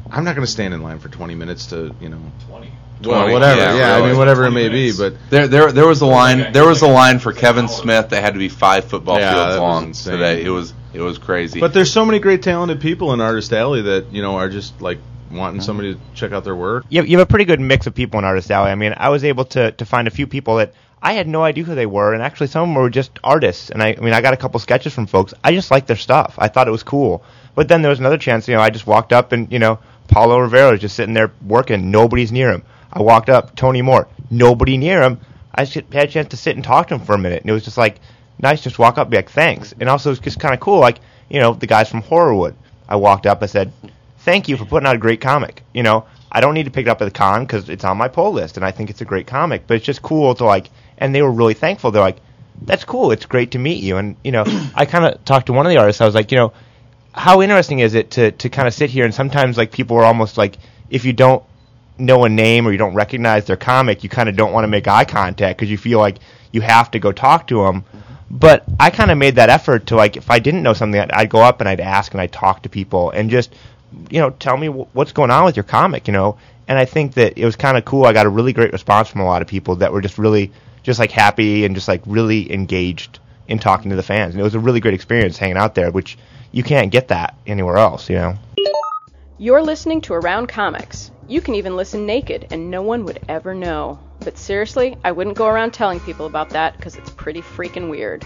I'm not going to stand in line for 20 minutes to you know. 20. Well, 20, whatever. yeah, Yeah, I mean, whatever it 20 may be, but There, there, there was a line. There was a line for Kevin Smith that had to be five football Yeah, fields that long insane. today. It was, it was crazy. But there's so many great talented people in Artist Alley that you know are just like wanting mm-hmm. somebody to check out their work. you have, you have a pretty good mix of people in Artist Alley. I mean, I was able to, to find a few people that I had no idea who they were, and actually some of them were just artists. And I, I mean, I got a couple sketches from folks. I just liked their stuff. I thought it was cool. But then there was another chance. You know, I just walked up and you know, Paolo Rivera was just sitting there working. Nobody's near him. I walked up, Tony Moore. Nobody near him. I just had a chance to sit and talk to him for a minute, and it was just like nice. Just walk up, be like, thanks. And also, it's just kind of cool. Like you know, the guys from Horrorwood. I walked up. I said, thank you for putting out a great comic. You know, I don't need to pick it up at the con because it's on my pull list, and I think it's a great comic. But it's just cool to like, and they were really thankful. They're like, that's cool. It's great to meet you. And you know, [CLEARS THROAT] I kind of talked to one of the artists. I was like, you know, how interesting is it to to kind of sit here and sometimes like people are almost like, if you don't know a name or you don't recognize their comic, you kind of don't want to make eye contact because you feel like you have to go talk to them. Mm-hmm. But I kind of made that effort to like, if I didn't know something, I'd, I'd go up and I'd ask and I'd talk to people and just, you know, tell me wh- what's going on with your comic, you know. And I think that it was kind of cool. I got a really great response from a lot of people that were just really, just like happy and just like really engaged in talking to the fans. And it was a really great experience hanging out there, which you can't get that anywhere else, you know. You're listening to Around Comics. You can even listen naked, and no one would ever know. But seriously, I wouldn't go around telling people about that because it's pretty freaking weird.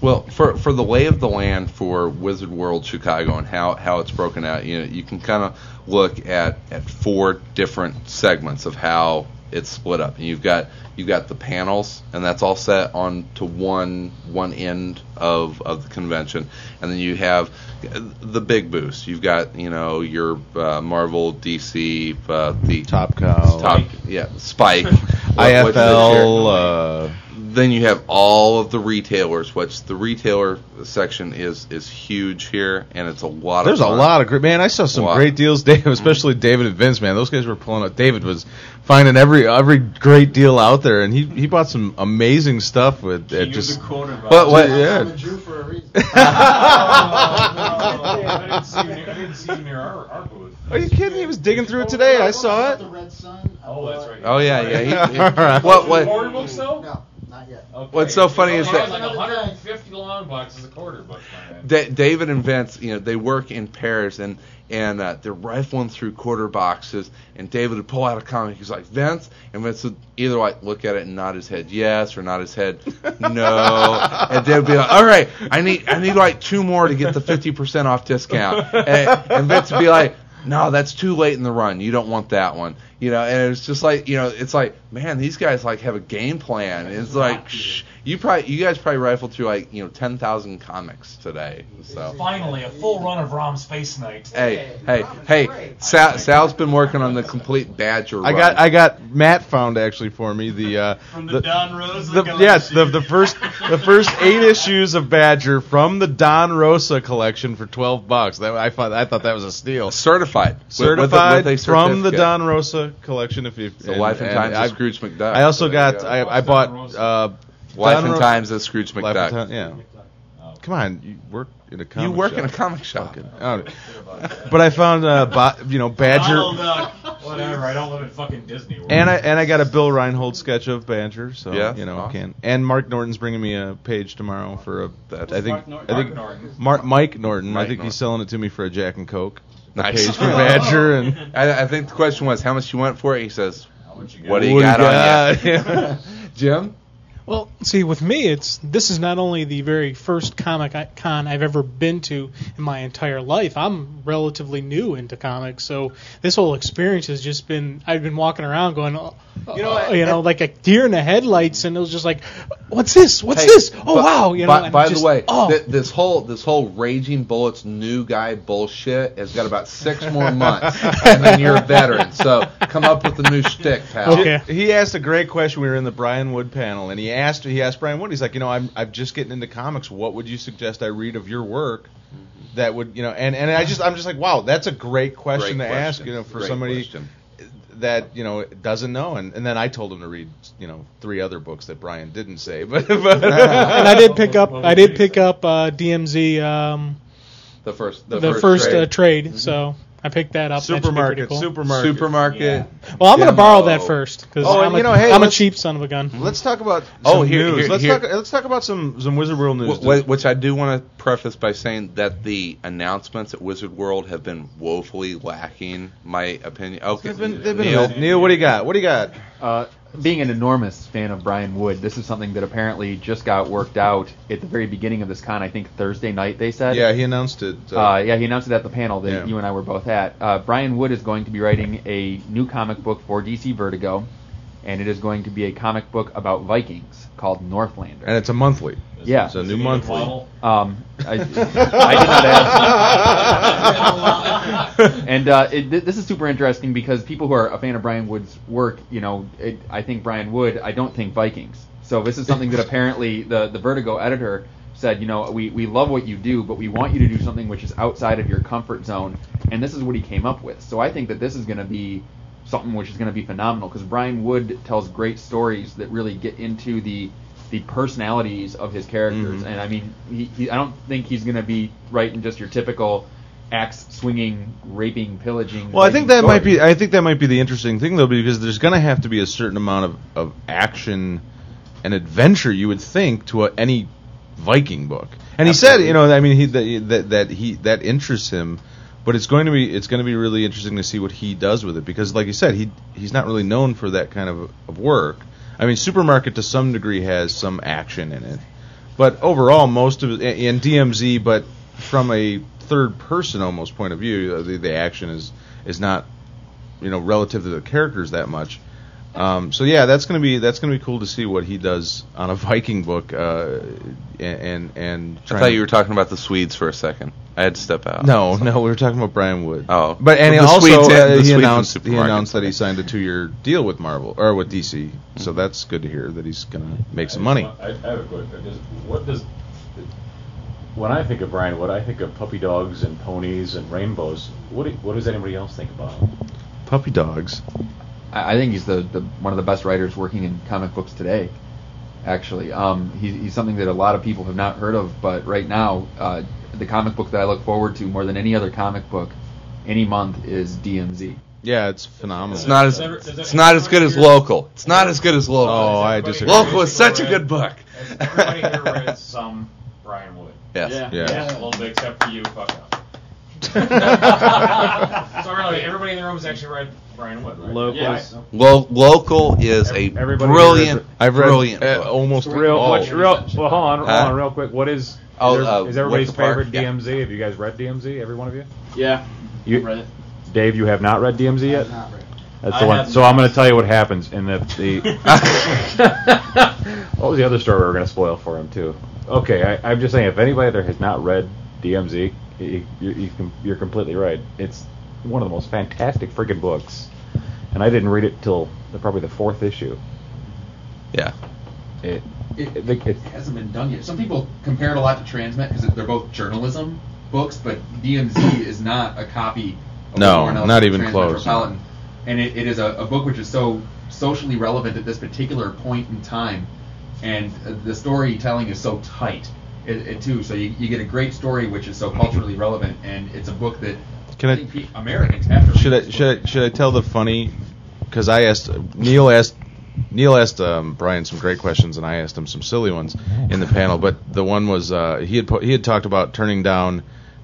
Well, for for the lay of the land for Wizard World Chicago and how, how it's broken out, you know, you can kind of look at, at four different segments of how it's split up. And you've got you've got the panels, and that's all set on to one one end of of the convention, and then you have the big booths. You've got you know your uh, Marvel, DC, uh, the Top Cow, top yeah, Spike, [LAUGHS] what- what's this IFL. Uh, then you have all of the retailers, which the retailer section is is huge here, and it's a lot There's of a lot of great man. I saw some great deals, [LAUGHS] Dave, especially David and Vince. Man, those guys were pulling up. David was finding every every great deal out there, and he he bought some amazing stuff with it. Just But what? Yeah. I didn't see you near, I didn't see you near our, our booth. Are you kidding? He was digging through it today. I saw it. Oh, that's right. Oh yeah, yeah. He, he- [LAUGHS] All right. What what? Order books though? No, not yet. Okay. What's so funny is Oh, that- like 150 long box is a quarter bucks. Da- David and Vince, you know, they work in pairs and and uh, they're rifling through quarter boxes. And David would pull out a comic. He's like Vince, and Vince would either like look at it and nod his head yes or nod his head no. [LAUGHS] and they'd be like, all right, I need I need like two more to get the fifty percent off discount. And, and Vince would be like. No, that's too late in the run. You don't want that one. You know, and it's just like, you know, it's like, man, these guys like have a game plan. It's like, shh, you probably, you guys probably rifled through like, you know, ten thousand comics today. So Finally, a full run of Rom Space Knight. Hey, hey, hey! Sal, Sal's been working on the complete Badger. I got I got Matt found actually for me the uh, [LAUGHS] From the Don Rosa the, collection. yes the the first the first eight issues of Badger from the Don Rosa collection for twelve bucks. That I thought I thought that was a steal. certified. With- with a- Certified with a from the. Don Rosa collection. If you The Life and Times of I- Scrooge McDuck. I also So got go. I, I bought uh, Life and Times of Scrooge Life McDuck. and Ti- yeah. Come on, you work in a comic You work shop. in a comic shop. Oh. But I found uh, ba- you know Badger. Donald Duck. Whatever. I don't live in fucking Disney World. And I and I got a Bill Reinhold sketch of Badger, so Yeah, you know awesome. can. And Mark Norton's bringing me a page tomorrow for a. That's- I think Mark Norton? I think Mark Norton. Mark Mike Norton. Mike I think Norton. he's selling it to me for a Jack and Coke. Nice. page for Badger and. [LAUGHS] I, I think the question was how much you went for it. He says, much you "What do got? you What got, do you on got? you?" [LAUGHS] [LAUGHS] Jim, Well, see, with me, it's this is not only the very first comic con I've ever been to in my entire life. I'm relatively new into comics, so this whole experience has just been. I've been walking around going, oh, you know, uh, you know, like a deer in the headlights, and it was just like, what's this? What's Hey, this? Oh but- wow, you know. By, by just, the way, oh, th- this whole this whole raging bullets new guy bullshit has got about six more months, and then you're a veteran. So come up with a new shtick, pal. Okay. He asked a great question. We were in the Brian Wood panel, and he asked he asked Brian Wood. He's like, you know, I'm I'm just getting into comics. What would you suggest I read of your work? That would you know, and and I just I'm just like, wow, that's a great question Great to ask. You know, for Great somebody question. that you know doesn't know. And and then I told him to read you know three other books that Brian didn't say, [LAUGHS] but, but [LAUGHS] and I did pick up. [LAUGHS] I did pick up uh, DMZ. Um, The first the, the, first, trade. uh, trade. So I picked that up. That should supermarket, cool. supermarket, supermarket. Well, I'm gonna demo. borrow that first because Oh, I'm, you a, know, hey, I'm a cheap son of a gun. Let's talk about Oh, some here- news. here- let's here- talk. Let's talk about some some Wizard World news. Wh- wh- Which I do want to preface by saying that the announcements at Wizard World have been woefully lacking. My opinion. Okay, They've been, they've been Neil. Neil, what do you got? What do you got? Uh, being an enormous fan of Brian Wood, this is something that apparently just got worked out at the very beginning of this con. I think Thursday night they said. Yeah, he announced it. Uh, yeah, he announced it at the panel that Yeah. you and I were both at. Uh, Brian Wood is going to be writing a new comic book for DC Vertigo, and it is going to be a comic book about Vikings called Northlander. and it's a monthly. Yeah. it's a new monthly. Um, I, [LAUGHS] I did not ask. and uh, it, th- this is super interesting because people who are a fan of Brian Wood's work, you know, it, I think Brian Wood, I don't think Vikings. So this is something that [LAUGHS] apparently the the Vertigo editor said, you know, we, we love what you do, but we want you to do something which is outside of your comfort zone. And this is what he came up with. So I think that this is going to be something which is going to be phenomenal because Brian Wood tells great stories that really get into the the personalities of his characters. Mhm. And I mean, he, he, I don't think he's going to be writing just your typical axe swinging, raping, pillaging. Well, I think that might be. I think that might be the interesting thing, though, because there's going to have to be a certain amount of, of action and adventure. You would think to a, any Viking book. And he said, you know, I mean, he that, that that he that interests him, but it's going to be it's going to be really interesting to see what he does with it because, like you said, he he's not really known for that kind of of work. I mean, Supermarket to some degree has some action in it, but overall, most of it in DMZ, but from a third person almost point of view, uh, the, the action is is not you know relative to the characters that much. Um, so yeah, that's gonna be that's gonna be cool to see what he does on a [LAUGHS] Viking book. Uh, and and I thought you were talking about the Swedes for a second. I had to step out. No, no, we were talking about Brian Wood. Oh, but and Well, also Swedes uh, he announced he announced that he signed a two-year deal with Marvel or with DC. So that's good to hear that he's gonna make some money. I, I have a quick. I just, what does when I think of Brian Wood, I think of puppy dogs and ponies and rainbows. What do, what does anybody else think about? Puppy dogs. I, I think he's the, the one of the best writers working in comic books today. Actually, um, he's, he's something that a lot of people have not heard of, but right now, uh, the comic book that I look forward to more than any other comic book any month is DMZ. Yeah, it's phenomenal. It's not as it's not as good as local. It's not as good as local. Oh, I disagree. Local is such a good book. Has everybody here read some Brian Wood. Yes. Yeah. Yeah. A little bit, except for you, fuck up. [LAUGHS] so really, everybody in the room has actually read Brian Wood, right? Locals. Lo- local is a Everybody brilliant, read- I've read brilliant uh, book. almost Real, all. what's real? Well, hold on, hold Huh? on, real quick. What is? Oh, is, there- uh, is everybody's Wicker Park? favorite Yeah. DMZ? Have you guys read DMZ? Every one of you? Yeah. You read it. Dave, you have not read DMZ yet. Not read. That's I the one. have So I'm going to tell you what happens in the. the [LAUGHS] what was the other story we were going to spoil for him too? Okay, I, I'm just saying if anybody there has not read DMZ, you, you, you you're completely right. It's one of the most fantastic freaking books, and I didn't read it till the, probably the fourth issue. Yeah. It, It, it, it, it hasn't been done yet. Some people compare it a lot to Transmet because they're both journalism books, but DMZ is not a copy. of No, not even close. And it, it is a, a book which is so socially relevant at this particular point in time, and the storytelling is so tight, it, it too. So you, you get a great story which is so culturally relevant, and it's a book that Can I- think pe- Americans have to Should I this should I, should I tell the funny? Because I asked Neil asked Neil asked um, Brian some great questions, and I asked him some silly ones in the panel. But the one was uh, he had po- he had talked about turning down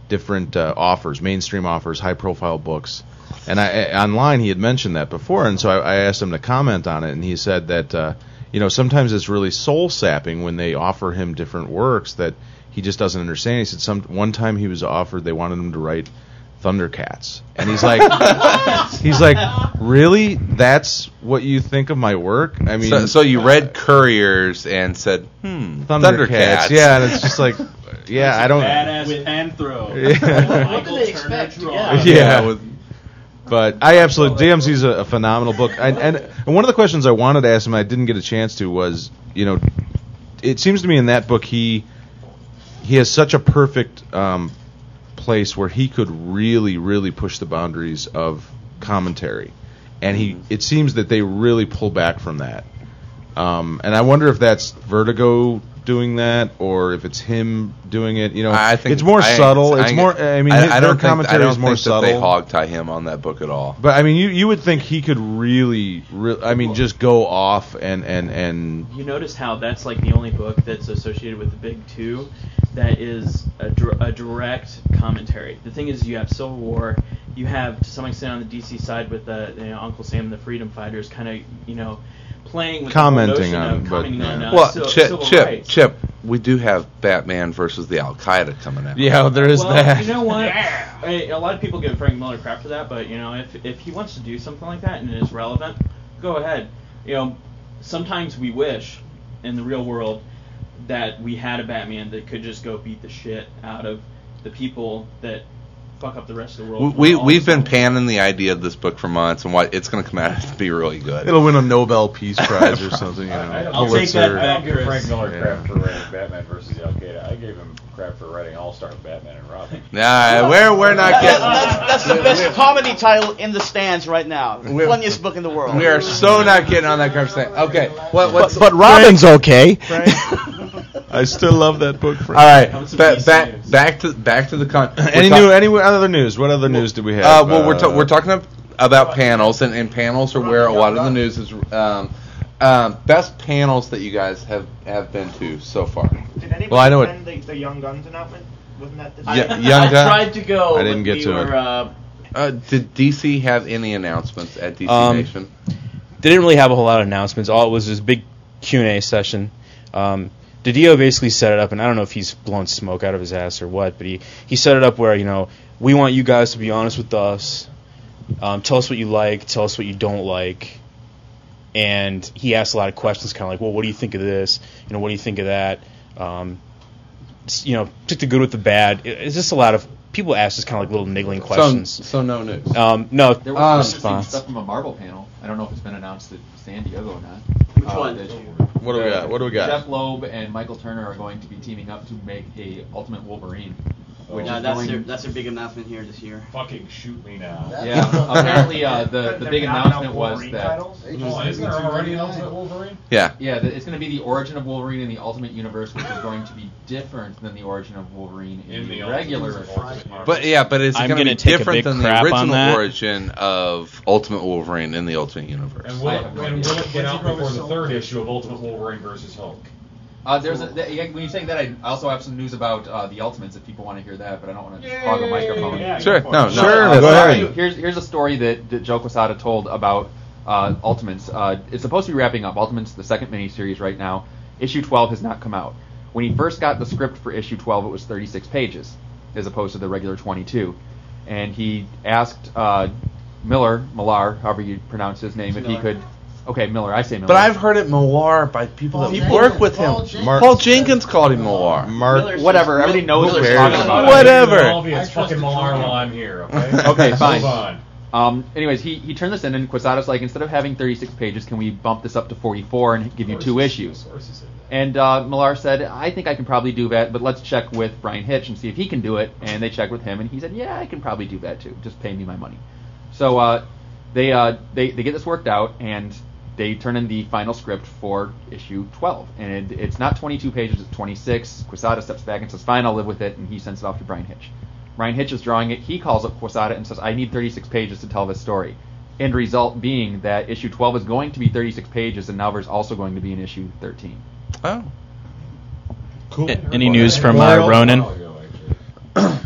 different uh, offers, mainstream offers, high profile books. And I, I- online he had mentioned that before, and so I, I asked him to comment on it, and he said that uh, you know sometimes it's really soul sapping when they offer him different works that he just doesn't understand. He said some one time he was offered they wanted him to write Thundercats, and he's like, [LAUGHS] he's like, really? That's what you think of my work? I mean, so, so you read Couriers and said, hmm, Thundercats, yeah, and it's just like, [LAUGHS] yeah, I don't. Badass hand throw. [LAUGHS] Yeah. What do they expect? draw. Yeah. with- But I absolutely DMZ is a, a phenomenal book, and, and and one of the questions I wanted to ask him I didn't get a chance to was, you know, it seems to me in that book he he has such a perfect um, place where he could really really push the boundaries of commentary, and he it seems that they really pull back from that, um, and I wonder if that's Vertigo doing that or if it's him doing it. You know, I think it's more I- subtle. I- It's more. I mean, I, I their don't think, commentary I don't is more think subtle. that they hog tie him on that book at all. But I mean, you you would think he could really, re- I mean, just go off and and and You notice how that's like the only book that's associated with the big two that is a, dir- a direct commentary. The thing is, you have Civil War, you have to some extent on the DC side with the you know, Uncle Sam and the Freedom Fighters, kind of you know playing with Commenting the on, of but, commenting yeah. on uh, well, ci- Chip, civil Chip, rights. Chip, we do have Batman versus the Al Qaeda coming out. Yeah, there is well, that. you know what? [LAUGHS] I- a lot of people give Frank Miller crap for that, but you know, if if he wants to do something like that and it is relevant, go ahead. You know, sometimes we wish in the real world that we had a Batman that could just go beat the shit out of the people that fuck up the rest of the world. We, we we've been panning the idea of this book for months, and what it's going to come out [LAUGHS] to be really good. it'll win a Nobel Peace [LAUGHS] Prize or something. You know, I, I'll take Pulitzer. that I don't give Chris. Frank Miller Yeah. crap for writing Batman versus Al Qaeda. I gave him crap for writing All Star Batman and Robin. Nah, we're we're not That's, getting. that's, that's the best comedy title in the stands right now. The funniest book in the world. We are so not getting on that conversation. Okay, what what's But Robin's okay. [LAUGHS] I still love that book. all right? How Ba- back back to back to the con. Any we're new? Any other news? What other news did we have? Uh, well, we're ta- Uh, we're talking ab- about panels, and, and panels are where a lot of the news is. Um, um, best panels that you guys have have been to so far. Did anybody Well, I know it- attend the, the Young Guns announcement? Wasn't that this Yeah, year? Young I Gun- tried to go. I didn't but get we to were, it. Uh, Uh, did DC have any announcements at DC Um, Nation? They didn't really have a whole lot of announcements. All it was this big Q and A session. Um, DiDio basically set it up, and I don't know if he's blown smoke out of his ass or what, but he, he set it up where you know we want you guys to be honest with us. Um, tell us what you like. Tell us what you don't like. And he asked a lot of questions, kind of like, well, what do you think of this? You know, what do you think of that? Um, you know, took the good with the bad. It- It's just a lot of people ask just kind of like little niggling questions. So, so no news. Um, no There was some response. stuff from a Marvel panel. I don't know if it's been announced at San Diego or not. Which Uh, one? that- What do we got? What do we got? Jeph Loeb and Michael Turner are going to be teaming up to make a Ultimate Wolverine. Which yeah, is that's going their, that's their big announcement here this year. Fucking shoot me now. Yeah, apparently uh, the the They're big announcement was Wolverine that titles? Oh, isn't there already an Ultimate Wolverine? Yeah. yeah, the, it's going to be the origin of Wolverine in the Ultimate Universe, which is going to be different than the origin of Wolverine in, In the, the regular. Ultimate Ultimate But yeah, but it's going to be different than the original origin of Ultimate Wolverine in the Ultimate Universe. And will, I it, have no and will it get out before the third issue of Ultimate Wolverine versus Hulk? Uh, there's a, th- yeah, when you're saying that, I also have some news about uh, the Ultimates if people want to hear that, but I don't want to hog a microphone. Yeah, Sure. go for it. No, no. Sure, Uh, go ahead. Here's here's a story that, that Joe Quesada told about uh, Ultimates. Uh, it's supposed to be wrapping up. Ultimates, the second miniseries right now. Issue 12 has not come out. When he first got the script for issue 12, it was 36 pages, as opposed to the regular 22. And he asked uh, Miller, Millar, however you pronounce his name, if he could. Okay, Miller. I say Miller. But I've heard it Millar by people that Jenkins. work with him. Paul Paul Jenkins. Jenkins, called him Millar. Mark. Whatever. Everybody knows what we're talking about. Whatever. It's fucking Millar while I'm here. Okay. [LAUGHS] okay, fine. Um, anyways, he, he turned this in, and Quesada's like, instead of having 36 pages, can we bump this up to 44 and give you two issues? And uh, Millar said, I think I can probably do that, but let's check with Bryan Hitch and see if he can do it. And they checked with him, and he said, Yeah, I can probably do that too. Just pay me my money. So uh, they, uh, they they get this worked out, and they turn in the final script for issue 12. And it, it's not 22 pages; it's 26. Quesada steps back and says, "Fine, I'll live with it," and he sends it off to Bryan Hitch. Bryan Hitch is drawing it. He calls up Quesada and says, "I need 36 pages to tell this story." End result being that issue 12 is going to be 36 pages, and now there's also going to be an issue 13. Oh. Cool. Any news from uh, Ronan? [COUGHS]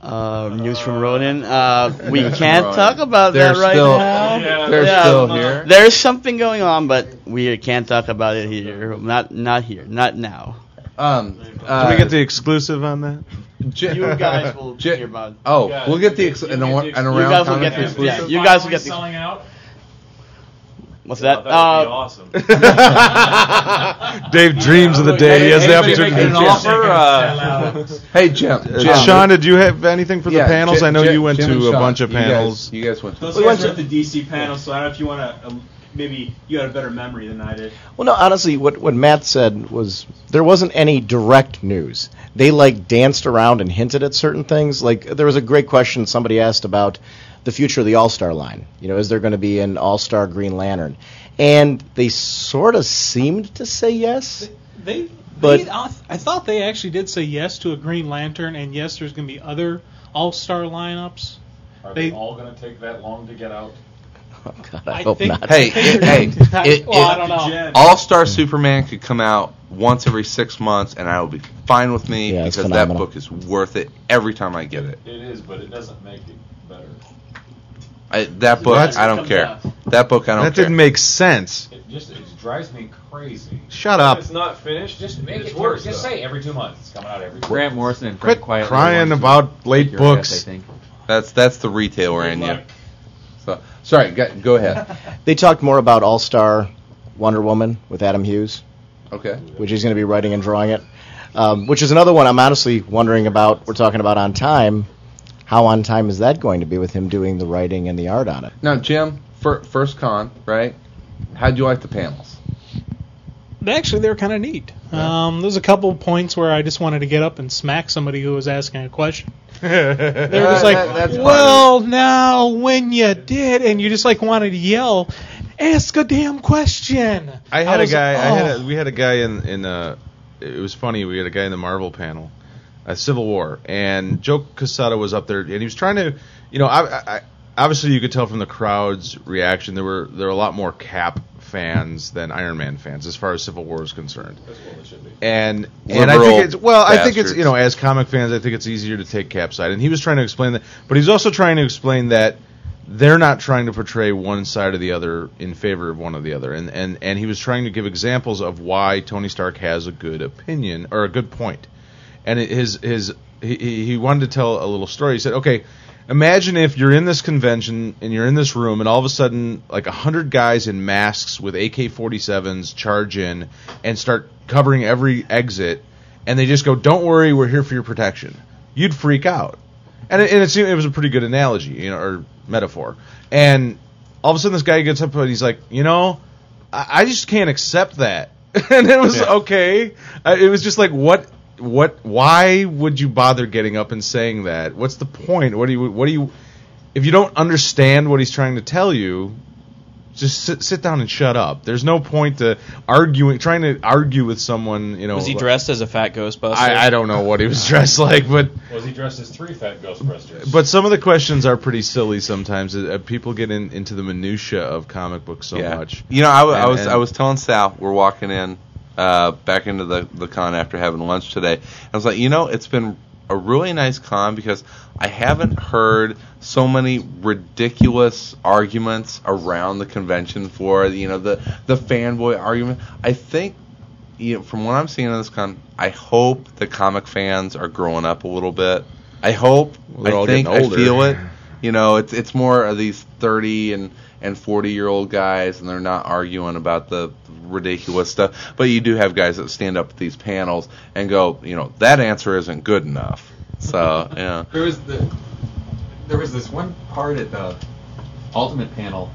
Uh, news from Ronan. Uh, we [LAUGHS] can't Ronan. talk about They're that right still- now. Yeah. they're still here. There's something going on, but we can't talk about it here. Not not here. Not now. Um, Can uh, we get the exclusive on that? J- You guys will J- hear about. Oh, we'll get the ex- an, ar- an You guys will get the- exclusive. yeah, you guys will get the- selling out. What's that? that would be Uh, awesome. [LAUGHS] Dave dreams of the day he has the opportunity. making an offer? Uh, hey Jim, Uh, Jim. Sean, did you have anything for the Yeah, panels? Jim- I know Jim- you went Jim and to a Sean, bunch of you guys- panels. You guys, went. Those To, guys were at the DC panel, so I don't know if you want to. Um, maybe you had a better memory than I did. Well, no, honestly, what what Matt said was there wasn't any direct news. They like danced around and hinted at certain things. Like there was a great question somebody asked about the future of the All Star line. You know, is there going to be an All Star Green Lantern? And they sort of seemed to say yes. They, But- they, I I thought they actually did say yes to a Green Lantern, and yes, there's going to be other All Star lineups. Are they, They- all going to take that long to get out? [LAUGHS] Oh God, I, I hope think- not. hey, I think it, hey, going it, Well, I don't know. All Star Superman could come out once every six months, and I will be fine with me Yeah, because that book is worth it every time I get it. It is, but it doesn't make it better. I, that book, That's- I don't care. That book, I don't care. That care. didn't make sense. It just it drives me crazy. Shut up. It's not finished. Just make It's it worse, Just though. say every two months. It's coming out every. two Grant Morrison and Frank Quit Quietly crying wants to about late take your ass, books. I think. That's that's the retailer in you. So sorry, go, go ahead. [LAUGHS] They talked more about All Star Wonder Woman with Adam Hughes. Okay. which he's going to be writing and drawing it. Um, which is another one I'm honestly wondering about. We're talking about on time. How on time is that going to be with him doing the writing and the art on it? Now, Jim, fir- first con, right? How'd you like the panels? Actually, they were kind of neat. Um, there's a couple points where I just wanted to get up and smack somebody who was asking a question. [LAUGHS] They were just like, That- "Well, now when you did," and you just like wanted to yell, "Ask a damn question." I had a was- guy. I had oh. a, we had a guy in in uh It was funny. We had a guy in the Marvel panel, uh, Civil War, and Joe Quesada was up there, and he was trying to, you know, I, I, obviously you could tell from the crowd's reaction there were there were a lot more Cap fans than Iron Man fans as far as Civil War is concerned. And and I think it's well, I think it's you know as comic fans, I think it's easier to take Cap side, and he was trying to explain that, but he's also trying to explain that they're not trying to portray one side or the other in favor of one or the other, and and and he was trying to give examples of why Tony Stark has a good opinion or a good point, and his his he he wanted to tell a little story. He said, okay. Imagine if you're in this convention and you're in this room, and all of a sudden, like a hundred guys in masks with AK-47s charge in and start covering every exit, and they just go, "Don't worry, we're here for your protection." You'd freak out, and it, and it seemed it was a pretty good analogy, you know, or metaphor. And all of a sudden, this guy gets up and he's like, "You know, I, I just can't accept that." [LAUGHS] and it was okay. Uh, it was just like, what, what, why would you bother getting up and saying that? What's the point? What do you, what do you, if you don't understand what he's trying to tell you, just sit, sit down and shut up. There's no point to arguing, trying to argue with someone. You know, Was he dressed as a fat Ghostbuster? I, I don't know what he was [LAUGHS] dressed like, but Was he dressed as three fat Ghostbusters? but some of the questions are pretty silly sometimes. Uh, people get in, into the minutia of comic books so Yeah. much. You know, I, w- I And- was and- I was telling Sal we're walking in uh, back into the the con after having lunch today. I was like, you know, it's been a really nice con because I haven't heard so many ridiculous arguments around the convention for you know the the fanboy argument. I think you know from what I'm seeing in this con, I hope the comic fans are growing up a little bit. I hope. Well, I all think I feel it. You know, it's it's more of these 30 and and 40 year old guys, and they're not arguing about the ridiculous stuff. But you do have guys that stand up at these panels and go, you know, that answer isn't good enough. So [LAUGHS] yeah. There was the there was this one part at the Ultimate panel.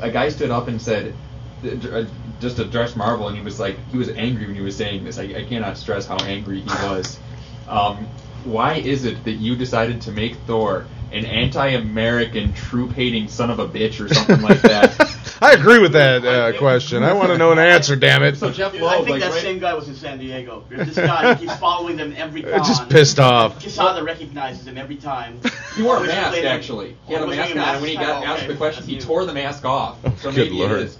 A guy stood up and said, uh, just addressed Marvel, and he was like, he was angry when he was saying this. I, I cannot stress how angry he was. [LAUGHS] Um, why is it that you decided to make Thor an anti-American, troop-hating son of a bitch or something like that? [LAUGHS] I agree with that uh, question. I want to know an answer. Damn it! So Jeph Dude, Loeb, I think like, that right- same guy was in San Diego. [LAUGHS] This guy he keeps following them every con. Just pissed off. Quesada recognizes him every time. [LAUGHS] He wore a mask later- actually. He had a mask on, and when he got Oh, asked okay. the question, he tore the mask off. So Good maybe lord. it is.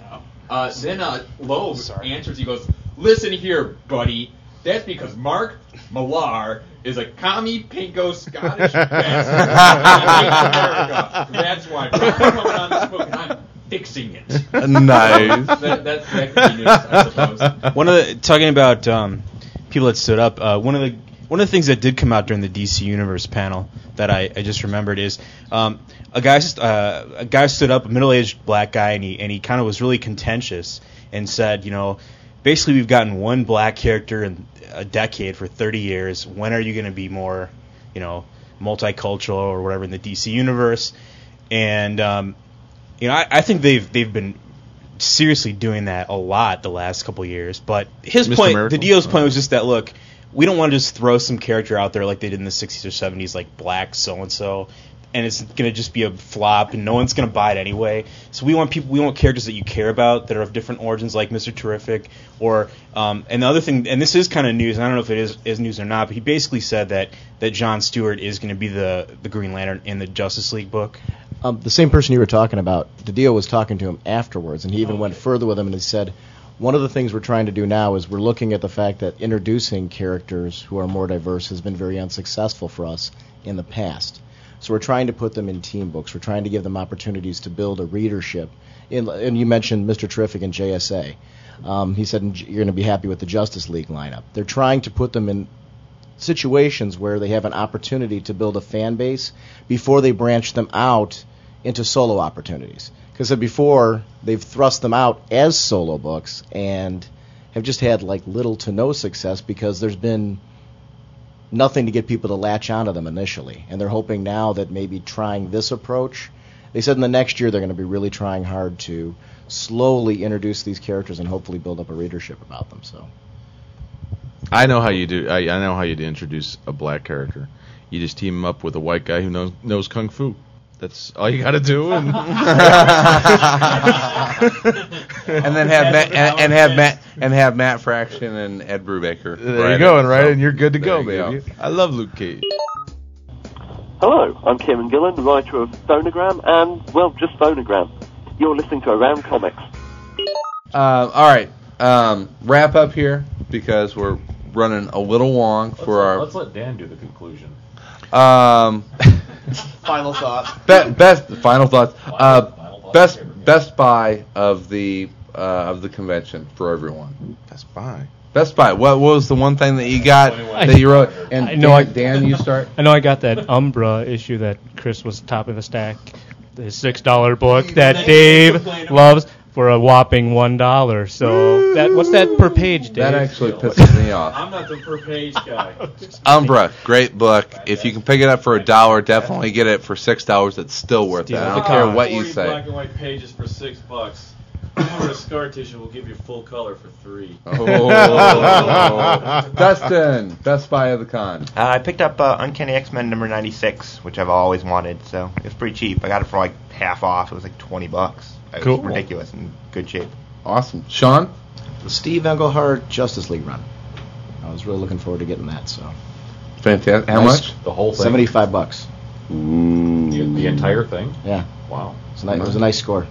Uh, then uh, Loeb answers. He goes, "Listen here, buddy. That's because Mark Millar is a commie pinko Scottish [LAUGHS] bastard. from America. That's why I'm coming on this book and I'm fixing it." Nice. that, that, that could news, I suppose. one of the talking about um, people that stood up. Uh, one of the one of the things that did come out during the DC Universe panel that I, I just remembered is um, a guy st- uh, a guy stood up, a middle aged black guy, and he and he kind of was really contentious and said, you know, basically we've gotten one black character in a decade for 30 years. When are you going to be more, you know, multicultural or whatever in the DC universe? And um, you know, I, I think they've they've been seriously doing that a lot the last couple years. But his Mr. point, Miracle? DiDio's point was just that look, we don't want to just throw some character out there like they did in the 60s or 70s, like black so and so, and it's gonna just be a flop and no one's gonna buy it anyway. So we want people, we want characters that you care about that are of different origins, like Mr. Terrific, or um, and the other thing, and this is kind of news. and I don't know if it is, is news or not, but he basically said that that John Stewart is going to be the the Green Lantern in the Justice League book. Um, the same person you were talking about, DiDio was talking to him afterwards, and he even went further with him and he said, one of the things we're trying to do now is we're looking at the fact that introducing characters who are more diverse has been very unsuccessful for us in the past. So we're trying to put them in team books. We're trying to give them opportunities to build a readership. In, and you mentioned Mr. Terrific and JSA. Um, he said you're going to be happy with the Justice League lineup. They're trying to put them in situations where they have an opportunity to build a fan base before they branch them out into solo opportunities. Because before they've thrust them out as solo books and have just had like little to no success because there's been nothing to get people to latch onto them initially. And they're hoping now that maybe trying this approach, they said in the next year they're going to be really trying hard to slowly introduce these characters and hopefully build up a readership about them. So I know how you do. I, I know how you introduce a black character. You just team him up with a white guy who knows knows kung fu. That's all you got to do. And, [LAUGHS] and then have Matt, and, and have Matt and have Matt Fraction and Ed Brubaker. There you go, and right, and you're good to go, There you baby. I love Luke Cage. Hello, I'm Kieron Gillen, the writer of Phonogram and, well, just Phonogram. You're listening to Around Comics. Uh, all right, um, wrap up here because we're running a little long Let's, for let, our let's let Dan do the conclusion. um, [LAUGHS] [LAUGHS] Final thought. be, best final thoughts. Uh, best Best Buy of the uh, of the convention for everyone. Best Buy. Best Buy. What was the one thing that you got that you wrote? And I know Dan, I, Dan, you start. I know I got that Umbra issue that Chris was top of the stack, the six dollar book that Dave loves for a whopping one dollar. So that what's that per page, Dave? That actually pisses me off. I'm not the per page [LAUGHS] guy. Umbra, great book. If you can pick it up for a dollar, definitely get it for six dollars. It's still worth it. I don't care what you 40 say. Black and white pages for six bucks. Or a scar tissue will give you full color for three. Oh, [LAUGHS] Dustin, Best Buy of the con. Uh, I picked up uh, Uncanny X Men number 96, which I've always wanted, so it was pretty cheap. I got it for like half off. It was like 20 bucks. It Cool. was ridiculous in good shape. Awesome. Sean? the Steve Englehart Justice League run. I was really looking forward to getting that. So Fantastic. How Nice. much? The whole thing? Seventy-five bucks. The, the entire thing? Yeah. Wow. It's a ni- it was a nice score.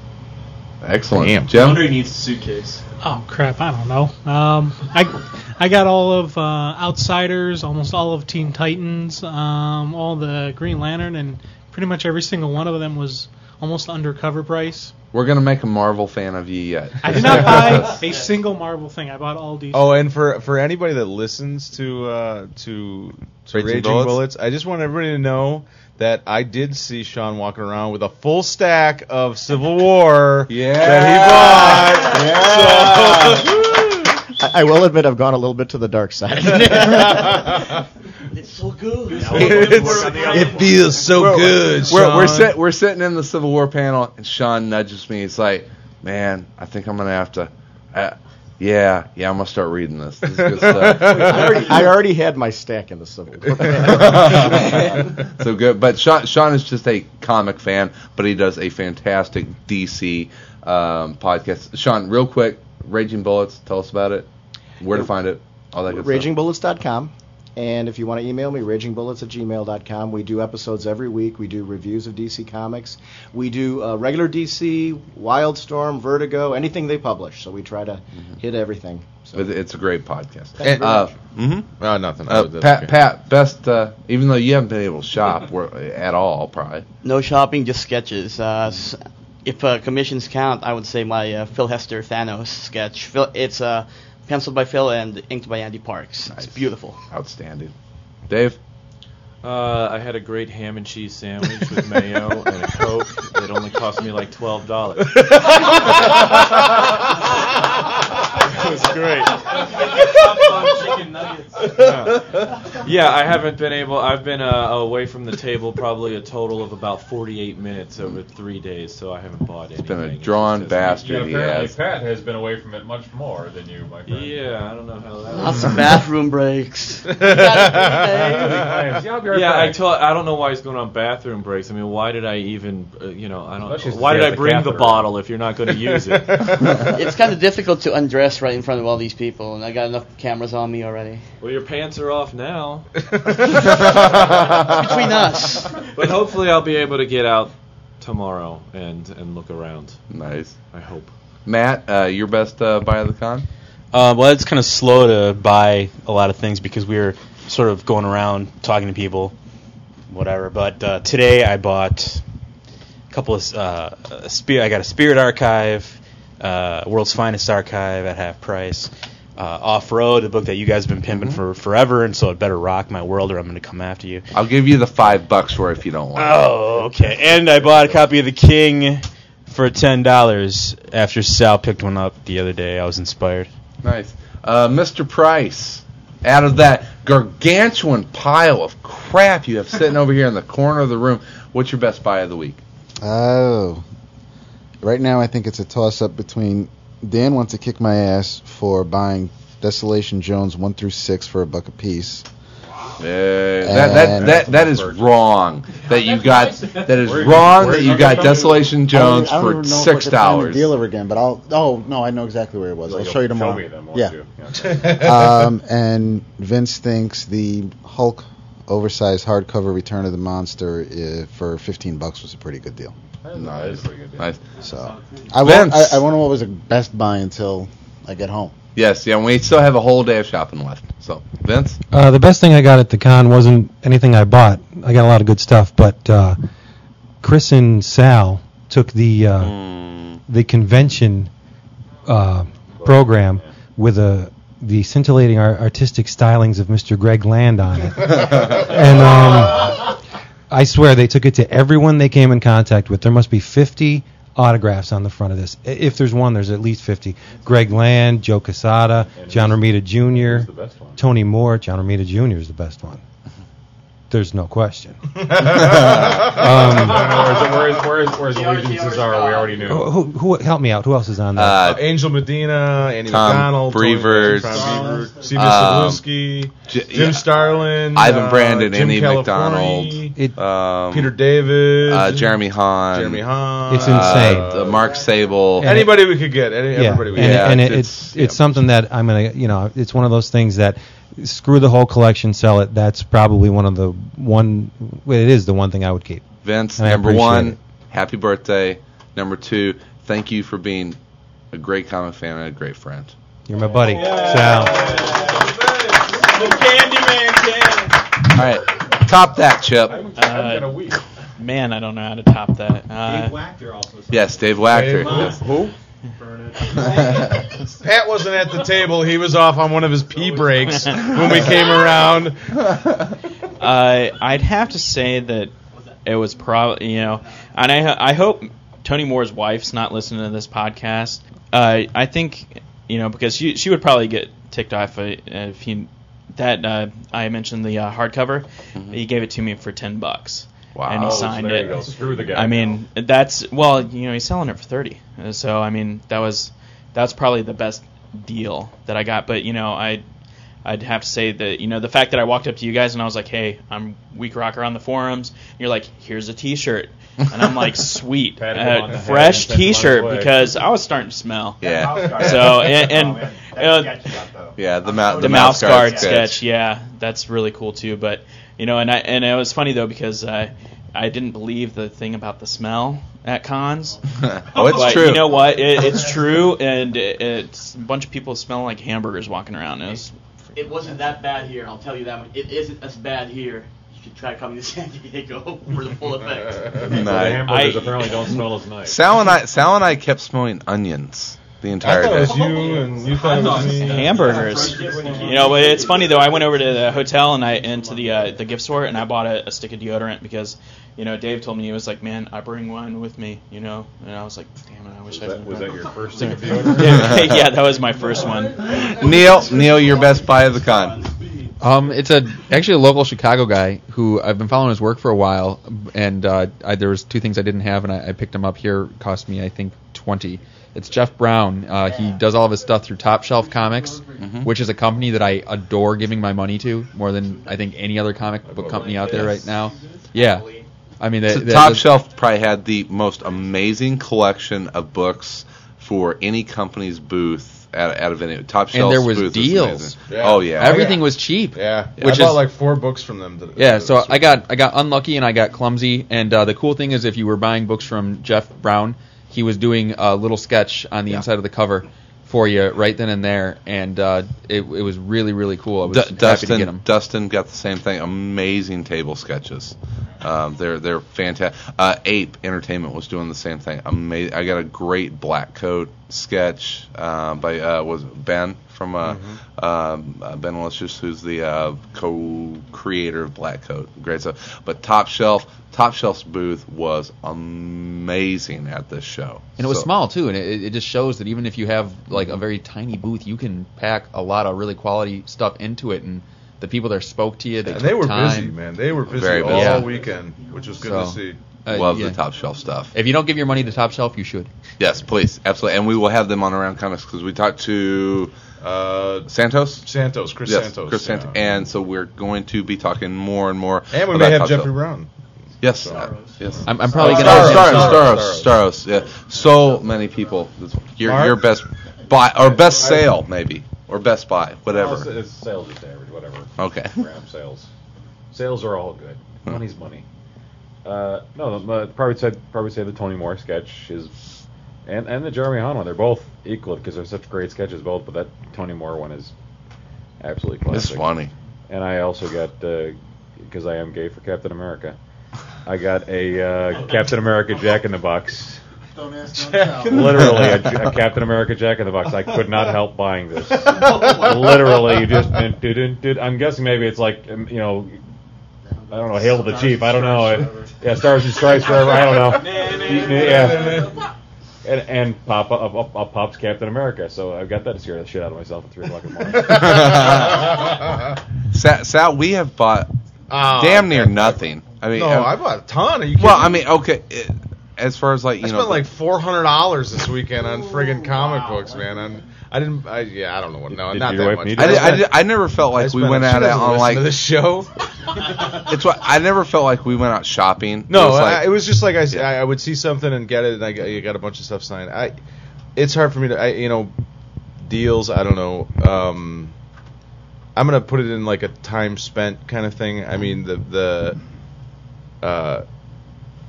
Excellent. Damn. Jim? Andre needs a suitcase. Oh crap! I don't know. Um, I I got all of uh, Outsiders, almost all of Teen Titans, um, all the Green Lantern, and pretty much every single one of them was almost undercover price. We're gonna make a Marvel fan of you yet. I did not buy [LAUGHS] a single Marvel thing. I bought all DC. Oh, and for for anybody that listens to uh, to, to Raging Raging, Bullets? Bullets? I just want everybody to know that I did see Sean walking around with a full stack of Civil War yeah. that he bought. [LAUGHS] I, I will admit I've gone a little bit to the dark side. [LAUGHS] It's so good. it feels so We're- good. We're, we're, sit, we're sitting in the Civil War panel, and Sean nudges me. He's like, "Man, I think I'm gonna have to." Uh, yeah, yeah, I'm gonna start reading this. This is good stuff. [LAUGHS] I, already, I already had my stack in the Civil War. [LAUGHS] so good, but Sean, Sean is just a comic fan, but he does a fantastic DC um, podcast. Sean, real quick, Raging Bullets, tell us about it, where to find it, all that good stuff. RagingBullets.com. And if you want to email me, ragingbullets at gmail.com. We do episodes every week. We do reviews of DC Comics. We do uh, regular DC, Wildstorm, Vertigo, anything they publish. So we try to hit everything. So It's a great podcast. Thank you uh, mm-hmm. Oh, nothing. Uh, Pat, okay. Pat, best, uh, even though you haven't been able to shop [LAUGHS] at all, probably. No shopping, just sketches if uh, commissions count, I would say my uh, Phil Hester Thanos sketch. Phil, it's uh, penciled by Phil and inked by Andy Parks. Nice. It's beautiful. Outstanding. Dave? Uh, I had a great ham and cheese sandwich with mayo and a Coke that only cost me like $12. [LAUGHS] [LAUGHS] Yeah. Yeah, I haven't been able. I've been uh, away from the table probably a total of about forty-eight minutes over three days, so I haven't bought anything. been a drawn just- bastard, Yeah, he apparently has. Pat has been away from it much more than you, my friend. Yeah, I don't know how that. Lots of bathroom breaks. [LAUGHS] Yeah, I told. I don't know why he's going on bathroom breaks. I mean, why did I even? Uh, you know, I don't. she's Why did I the bring the catheter. bottle if you're not going to use it? [LAUGHS] it's kind of difficult to undress right in front of all these people, and I got enough cameras on me already. Well, your pants are off now. [LAUGHS] Between us. But hopefully, I'll be able to get out tomorrow and and look around. Nice. I hope. Matt, uh, your best uh, buy of the con? Uh, well, it's kind of slow to buy a lot of things because we were sort of going around talking to people, whatever. But uh, today I bought a couple of uh, spirit. I got a Spirit Archive, uh, World's Finest Archive at half price. Uh, Off Road, a book that you guys have been pimping for forever, and so it better rock my world, or I'm going to come after you. I'll give you the five bucks for it if you don't want. It. Oh, okay. And I bought a copy of The King for ten dollars after Sal picked one up the other day. I was inspired. Nice. Uh, Mr. Price, out of that gargantuan pile of crap you have sitting over here in the corner of the room, what's your best buy of the week? Oh. Right now, I think it's a toss up between Dan wants to kick my ass for buying Desolation Jones 1 through 6 for a buck a piece. Uh, that, that, that, that is wrong. That you got that is wrong that you got don't Desolation even- Jones I don't for even know if I six could find the dollars. dealer again, but I'll. Oh no, I know exactly where it was. You'll I'll show you show tomorrow. me then, won't yeah. you? [LAUGHS] um, and Vince thinks the Hulk oversized hardcover Return of the Monster uh, for 15 bucks was a pretty good deal. Nice. Nice. So I won't. I, I won't know what was a best buy until I get home. Yes, yeah, and we still have a whole day of shopping left. So, Vince? Uh, the best thing I got at the con wasn't anything I bought. I got a lot of good stuff, but uh, Chris and Sal took the uh, Hmm. the convention uh, program with a the scintillating ar- artistic stylings of Mr. Greg Land on it, [LAUGHS] and um, I swear they took it to everyone they came in contact with. There must be 50 autographs on the front of this. If there's one, there's at least 50. Greg Land, Joe Quesada, John Romita Jr., Tony Moore. John Romita Jr. is the best one. There's no question. [LAUGHS] um, where's, where's, where's allegiances are, we already knew. who, who help me out? Who else is on there? Uh, Angel Medina, Andy Tom McDonald, Brevoort, Tony, Tom Brevoort, Steve um, Zaluski, J- Jim yeah. Starlin, Ivan uh, Brandon, Jim Andy Californi, McDonald, um, Peter David, uh, Jeremy Haun, Jeremy Haun. It's insane. uh, Mark Sable, And Anybody we could get, any, yeah, everybody we and, could and get. it, it's it's something that I'm gonna you know it's one of those things that screw the whole collection, sell it. That's probably one of the one. Well, it is the one thing I would keep. Vince, And number one, it. happy birthday. Number two, thank you for being a great comic fan and a great friend. You're my buddy, Sal. The Candyman can. All right, top that, Chip. Uh, man, I don't know how to top that. Uh, Dave Wachter also. Yes, Dave Wachter. Dave- who? Burn it. [LAUGHS] Pat wasn't at the table. He was off on one of his pee breaks when we came around. [LAUGHS] uh, I'd have to say that it was probably you know, and I I hope Tony Moore's wife's not listening to this podcast. Uh, I think you know because she she would probably get ticked off if if he that uh, I mentioned the uh, hardcover. He gave it to me for ten bucks. Wow. And he signed there it. you go. Screw the guy I mean, that's well, you know, he's selling it for thirty. So I mean, that was that's probably the best deal that I got. But you know, I I'd have to say that you know the fact that I walked up to you guys and I was like, "Hey, I'm Weak Rocker on the forums." And you're like, "Here's a T-shirt," and I'm like, [LAUGHS] "Sweet, Patted uh, fresh and sent him on his T-shirt," because I was starting to smell. Yeah. So and, and uh, Yeah, the mouth the, mouse guard sketch. Yeah, that's really cool too. But you know, and I and it was funny though because uh, I didn't believe the thing about the smell at cons. [LAUGHS] Oh, it's but true. You know what? It, it's true, and it, it's a bunch of people smell like hamburgers walking around. It was It wasn't that bad here. I'll tell you that much. It isn't as bad here. You should try coming to San Diego [LAUGHS] for the full effect. The Nice. hamburgers I- apparently don't smell as nice. Sal and I, Sal and I kept smelling onions the entire I thought it was day. you, and you thought it was me. hamburgers. You know, but it's funny though. I went over to the hotel and I into the uh, the gift store and I bought a, a stick of deodorant because you know Dave told me he was like, man, I bring one with me, you know, and I was like, damn it, I wish Was I that- was that your first stick of deodorant? yeah, [LAUGHS] yeah, that was my first one. Neil, Neil, your best buy of the con. Um, it's a actually a local Chicago guy who I've been following his work for a while, and uh, I, there was two things I didn't have, and I, I picked him up here. Cost me I think twenty. It's Jeff Brown. Uh, he does all of his stuff through Top Shelf Comics, Mhm. which is a company that I adore giving my money to more than I think any other comic book company out there right now. Yeah, I mean, they, So they- Top Shelf probably had the most amazing collection of books for any company's booth at, out of any Top Shelf. and there was booth deals. amazing. Oh yeah, everything was cheap. Yeah, which I bought is like four books from them. To, Yeah, to- so I got I got unlucky and I got clumsy. And uh, the cool thing is, if you were buying books from Jeff Brown, he was doing a little sketch on the inside of the cover for you right then and there, and uh, it, it was really really cool. I was Du- happy to Dustin, get them. Dustin got the same thing. Amazing table sketches. Um, they're they're fantastic. Uh, Ape Entertainment was doing the same thing. Amazing. I got a great black coat sketch uh, by uh, was Ben from uh, Mm-hmm. um, uh, Ben Malicious, who's the uh, co-creator of Black Coat. Great stuff. But Top Shelf, Top Shelf's booth was amazing at this show. And it was So- small too, and it, it just shows that even if you have like a very tiny booth, you can pack a lot of really quality stuff into it, and the people there spoke to you. They And they were time. busy, man. They were busy Very all busy. Yeah. weekend, which was good So, to see. uh, Love yeah. the Top Shelf stuff. If you don't give your money to Top Shelf, you should. Yes, please, absolutely, and we will have them on Around Comics because we talked to uh, Santos. Santos, Chris yes, Santos, Chris Santos, and so we're going to be talking more and more. And we about may have Jeffrey Shelf. Brown. Yes, uh, yes. I'm- I'm probably Uh, gonna- Staros, Staros, Staros, Staros, yeah. So many people. Your Mark? your best buy or best sale maybe or best buy, whatever. Well, it's, it's sales just average, whatever. Okay. [LAUGHS] Gram sales. Sales are all good. Money's money. Uh, no, the, the- probably say probably say the Tony Moore sketch is, and and the Jeremy Haun one. They're both equal because they're such great sketches both. But that Tony Moore one is absolutely classic. It's funny. And I also got because I am gay for Captain America. I got a uh, Captain America Jack in the Box. Don't ask, Literally a, a Captain America Jack in the Box. I could not help buying this. [LAUGHS] Literally, you just did, did, did, I'm guessing maybe it's like um, you know, I don't know, Hail to the Chief. I don't know. Yeah, Stars and Stripes, wherever. I don't know. [LAUGHS] Yeah. And, and Pop up, up, up pops Captain America, so I've got that to scare the shit out of myself at three o'clock in the morning. [LAUGHS] Sal, Sal, we have bought Oh, damn near nothing. I mean, no, um, I bought a ton. Are you well, kidding I mean, okay. It, as far as like you I know, spent like four hundred dollars this weekend on friggin' comic books, man. On I didn't. I, yeah, I don't know what. No, Did not that much. I, did, I, did, I never felt I like we went she out on like the show. [LAUGHS] it's what I never felt like we went out shopping. No, it was, like, I, it was just like I, s- I- I would see something and get it, and I got, you got a bunch of stuff signed. I, it's hard for me to, I, you know, deals. I don't know. Um, I'm gonna put it in like a time spent kind of thing. I mean, the the, uh,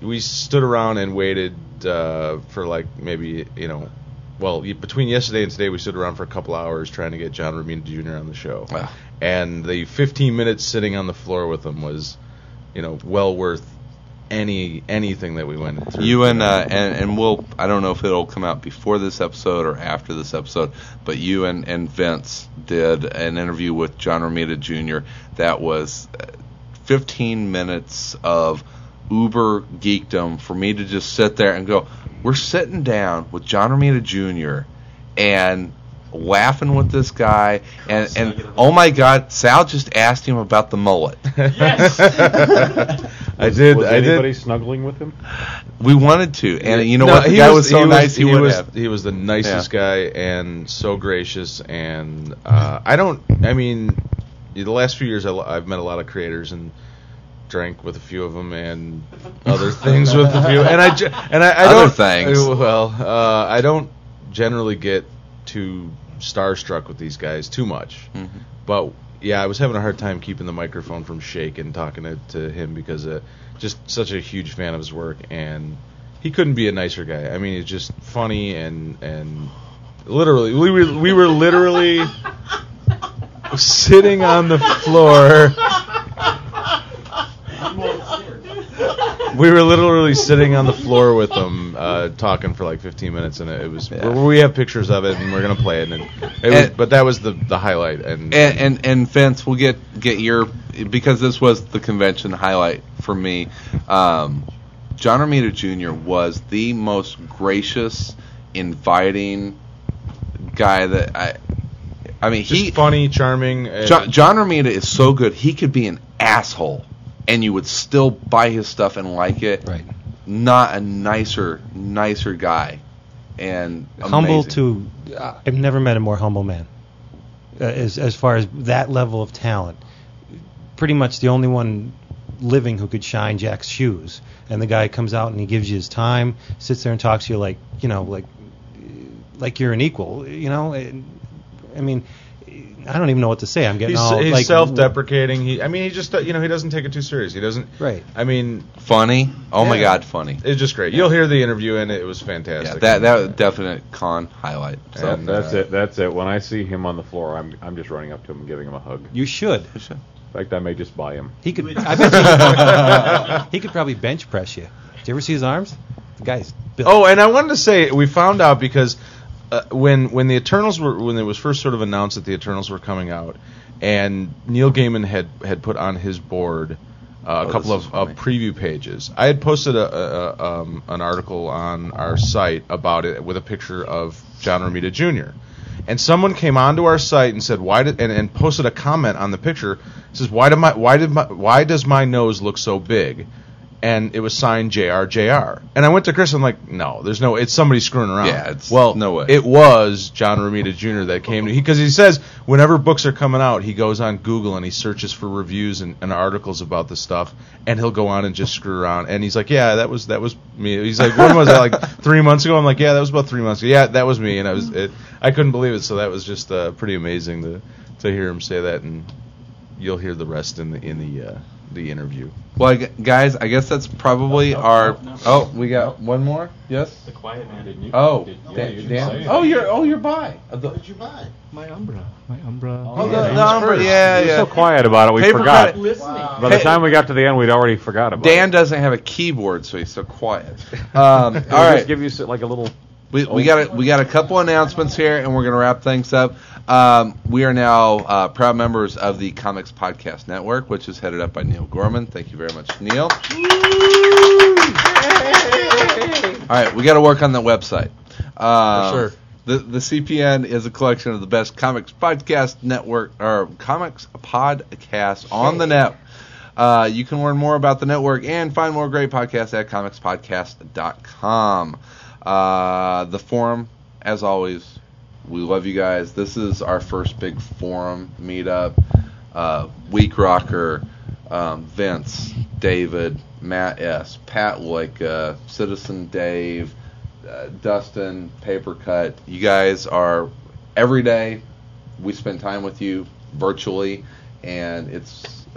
we stood around and waited uh, for like maybe you know, well between yesterday and today we stood around for a couple hours trying to get John Romita Jr. on the show, and the 15 minutes sitting on the floor with him was, you know, well worth any anything that we went through. You and uh, and and we'll I don't know if it'll come out before this episode or after this episode, but you and and Vince did an interview with John Romita Jr. that was uh, 15 minutes of uber geekdom for me to just sit there and go, we're sitting down with John Romita Jr. and laughing with this guy and and oh my god Sal just asked him about the mullet [LAUGHS] Yes, I did. Was I anybody did. snuggling with him? we wanted to and you know No, what the he guy was, so he nice he, he was have he was the nicest guy and so gracious and uh, I don't I mean the last few years I, lo- I've met a lot of creators and drank with a few of them and [LAUGHS] other things with a few and I ge- and I, I Other don't things. well uh, I don't generally get too starstruck with these guys too much Mhm. but yeah I was having a hard time keeping the microphone from shaking talking to, to him because uh, just such a huge fan of his work and he couldn't be a nicer guy. I mean, he's just funny and and literally we were we were literally [LAUGHS] sitting on the floor. We were literally sitting on the floor with him, uh, talking for like 15 minutes, and it was. We have pictures of it, and we're gonna play it. And it was, And- but that was the the highlight. And, and and and Vince, we'll get get your because this was the convention highlight for me. Um, John Romita Jr. was the most gracious, inviting guy that I. I mean, just he funny, charming. and- John, John Romita is so good. He could be an asshole, and you would still buy his stuff and like it. Right. Not a nicer, nicer guy, and humble amazing. to uh, I've never met a more humble man. Uh, as as far as that level of talent, pretty much the only one living who could shine Jack's shoes. And the guy comes out and he gives you his time, sits there and talks to you like you know like like you're an equal. You know, I mean, I don't even know what to say. I'm getting he's, all he's like self-deprecating. He, I mean, he just, you know, he doesn't take it too serious. He doesn't. Right. I mean, funny. Oh my God, funny. It's just great. You'll hear the interview, and it was fantastic. Yeah, that that was definite con highlight. So And, that's uh, it. That's it. When I see him on the floor, I'm I'm just running up to him and giving him a hug. You should. You should. In fact, I may just buy him. He could. I bet he, could, [LAUGHS] [LAUGHS] he could probably bench press you. Did you ever see his arms? The guy's built. Oh, and I wanted to say we found out because uh, when when the Eternals were when it was first sort of announced that the Eternals were coming out, and Neil Gaiman had had put on his board uh, Oh, a couple of, of preview pages. I had posted a, a, a um, an article on our site about it with a picture of John Romita Jr. And someone came onto our site and said, "Why did?" and, and posted a comment on the picture. Says, "Why did my why did my why does my nose look so big?" And it was signed JR JR. And I went to Chris. and I'm like, "No, there's no. It's somebody screwing around." Yeah, it's- well, no way. It was John Romita Jr. that came to because he, says whenever books are coming out, he goes on Google and he searches for reviews and, and articles about the stuff, and he'll go on and just screw around. And he's like, "Yeah, that was that was me." He's like, "When was that? Like [LAUGHS] three months ago?" I'm like, "Yeah, that was about three months ago." Yeah, that was me, and I was it. I couldn't believe it. So that was just uh, pretty amazing to to hear him say that, and you'll hear the rest in the in the uh, the interview. Well, gu- guys, I guess that's probably our. Oh, we got one more. Yes. The quiet man. Didn't you? Oh, Did- yeah, Dan- you didn't Dan- say oh, you're oh you're by. What did you buy? My Umbra. My Umbra. Oh, the, the Umbra, yeah, You're yeah. so quiet about it, we Paper forgot. cut- By the time we got to the end, we'd already forgot about Dan it. Dan doesn't have a keyboard, so he's so quiet. [LAUGHS] Um, We'll all right. Just give you like a little. We, we got a, we got a couple announcements here, and we're going to wrap things up. Um, we are now uh, proud members of the Comics Podcast Network, which is headed up by Neil Gorman. Thank you very much, Neil. All right, we got to work on the website. For sure. The the CPN is a collection of the best comics podcast network or comics podcast on the net. Uh, you can learn more about the network and find more great podcasts at comicspodcast.com. Uh, the forum, as always, we love you guys. This is our first big forum meetup. Uh, Week Rocker, um, Vince, David, Matt S, Pat Loika, Citizen Dave, uh, Dustin, Papercut. You guys are every day. We spend time with you virtually, and it's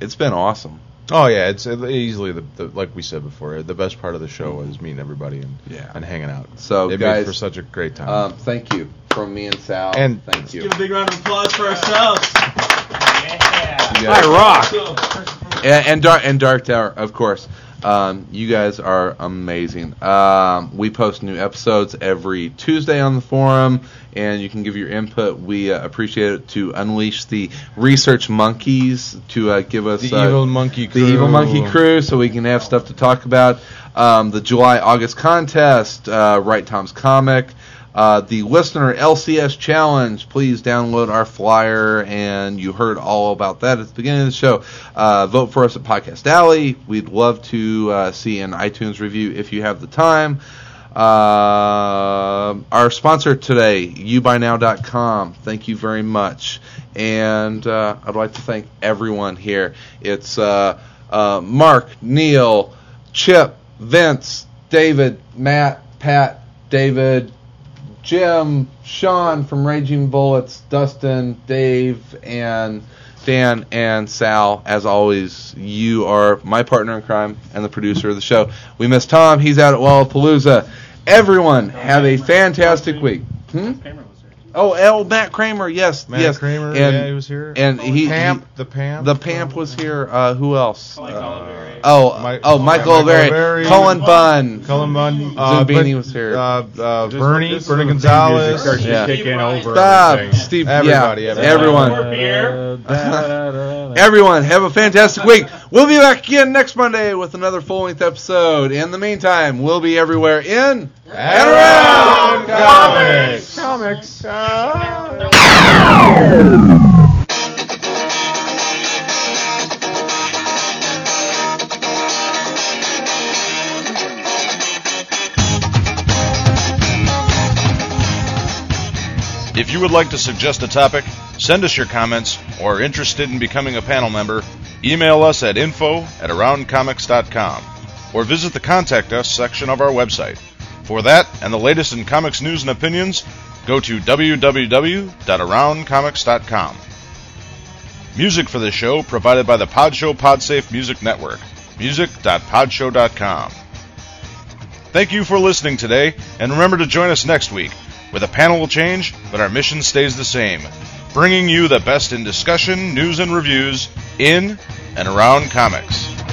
it's been awesome. Oh yeah, it's uh, easily the, the like we said before. The best part of the show is meeting everybody and Yeah. and hanging out. So, it guys, made for such a great time. Um, thank you from me and Sal. And- thank you. Give a big round of applause for ourselves. You guys- and, and dark and dark tower of course um, you guys are amazing. Um, we post new episodes every tuesday on the forum and you can give your input. We uh, appreciate it to unleash the research monkeys to uh, give us The uh, evil monkey the evil crew. monkey crew so we can have stuff to talk about. Um, the july august contest uh, right tom's comic uh, the listener LCS challenge. Please download our flyer, and you heard all about that at the beginning of the show. Uh, vote for us at Podcast Alley. We'd love to uh, see an iTunes review if you have the time. Uh, our sponsor today, youbuynow.com. Thank you very much. And uh, I'd like to thank everyone here. It's uh, Mark, Neil, Chip, Vince, David, Matt, Pat, David, Jim, Sean from Raging Bullets, Dustin, Dave, and Dan and Sal. As always, you are my partner in crime and the producer of the show. We miss Tom. He's out at Lollapalooza. Everyone, have a fantastic week. Hmm? Oh, L. Matt Kramer, yes, Matt yes, Kramer, and, yeah, he was here. and he, Pamp, he- the Pamp. the Pamp was here. Uh, who else? Uh, oh, Mi- oh, Michael Michael Oliveri, Oliveri, Cullen Bunn, Cullen Bunn, uh, Zumbini was here. uh, uh, Bernie, this Bernie when Gonzalez. music starts to Yeah. kick in over Stop. Steve. Everybody, yeah, everybody. everyone. [LAUGHS] Everyone, have a fantastic week. We'll be back again next Monday with another full length episode. In the meantime, we'll be everywhere in and around comics. Comics. Ah. If you would like to suggest a topic, send us your comments, or are interested in becoming a panel member, email us at info at aroundcomics.com or visit the Contact Us section of our website. For that and the latest in comics news and opinions, go to www.aroundcomics.com. Music for this show provided by the Podshow Podsafe Music Network. Music.podshow.com. Thank you for listening today, and remember to join us next week, where the panel will change, but our mission stays the same bringing you the best in discussion, news, and reviews in and around comics.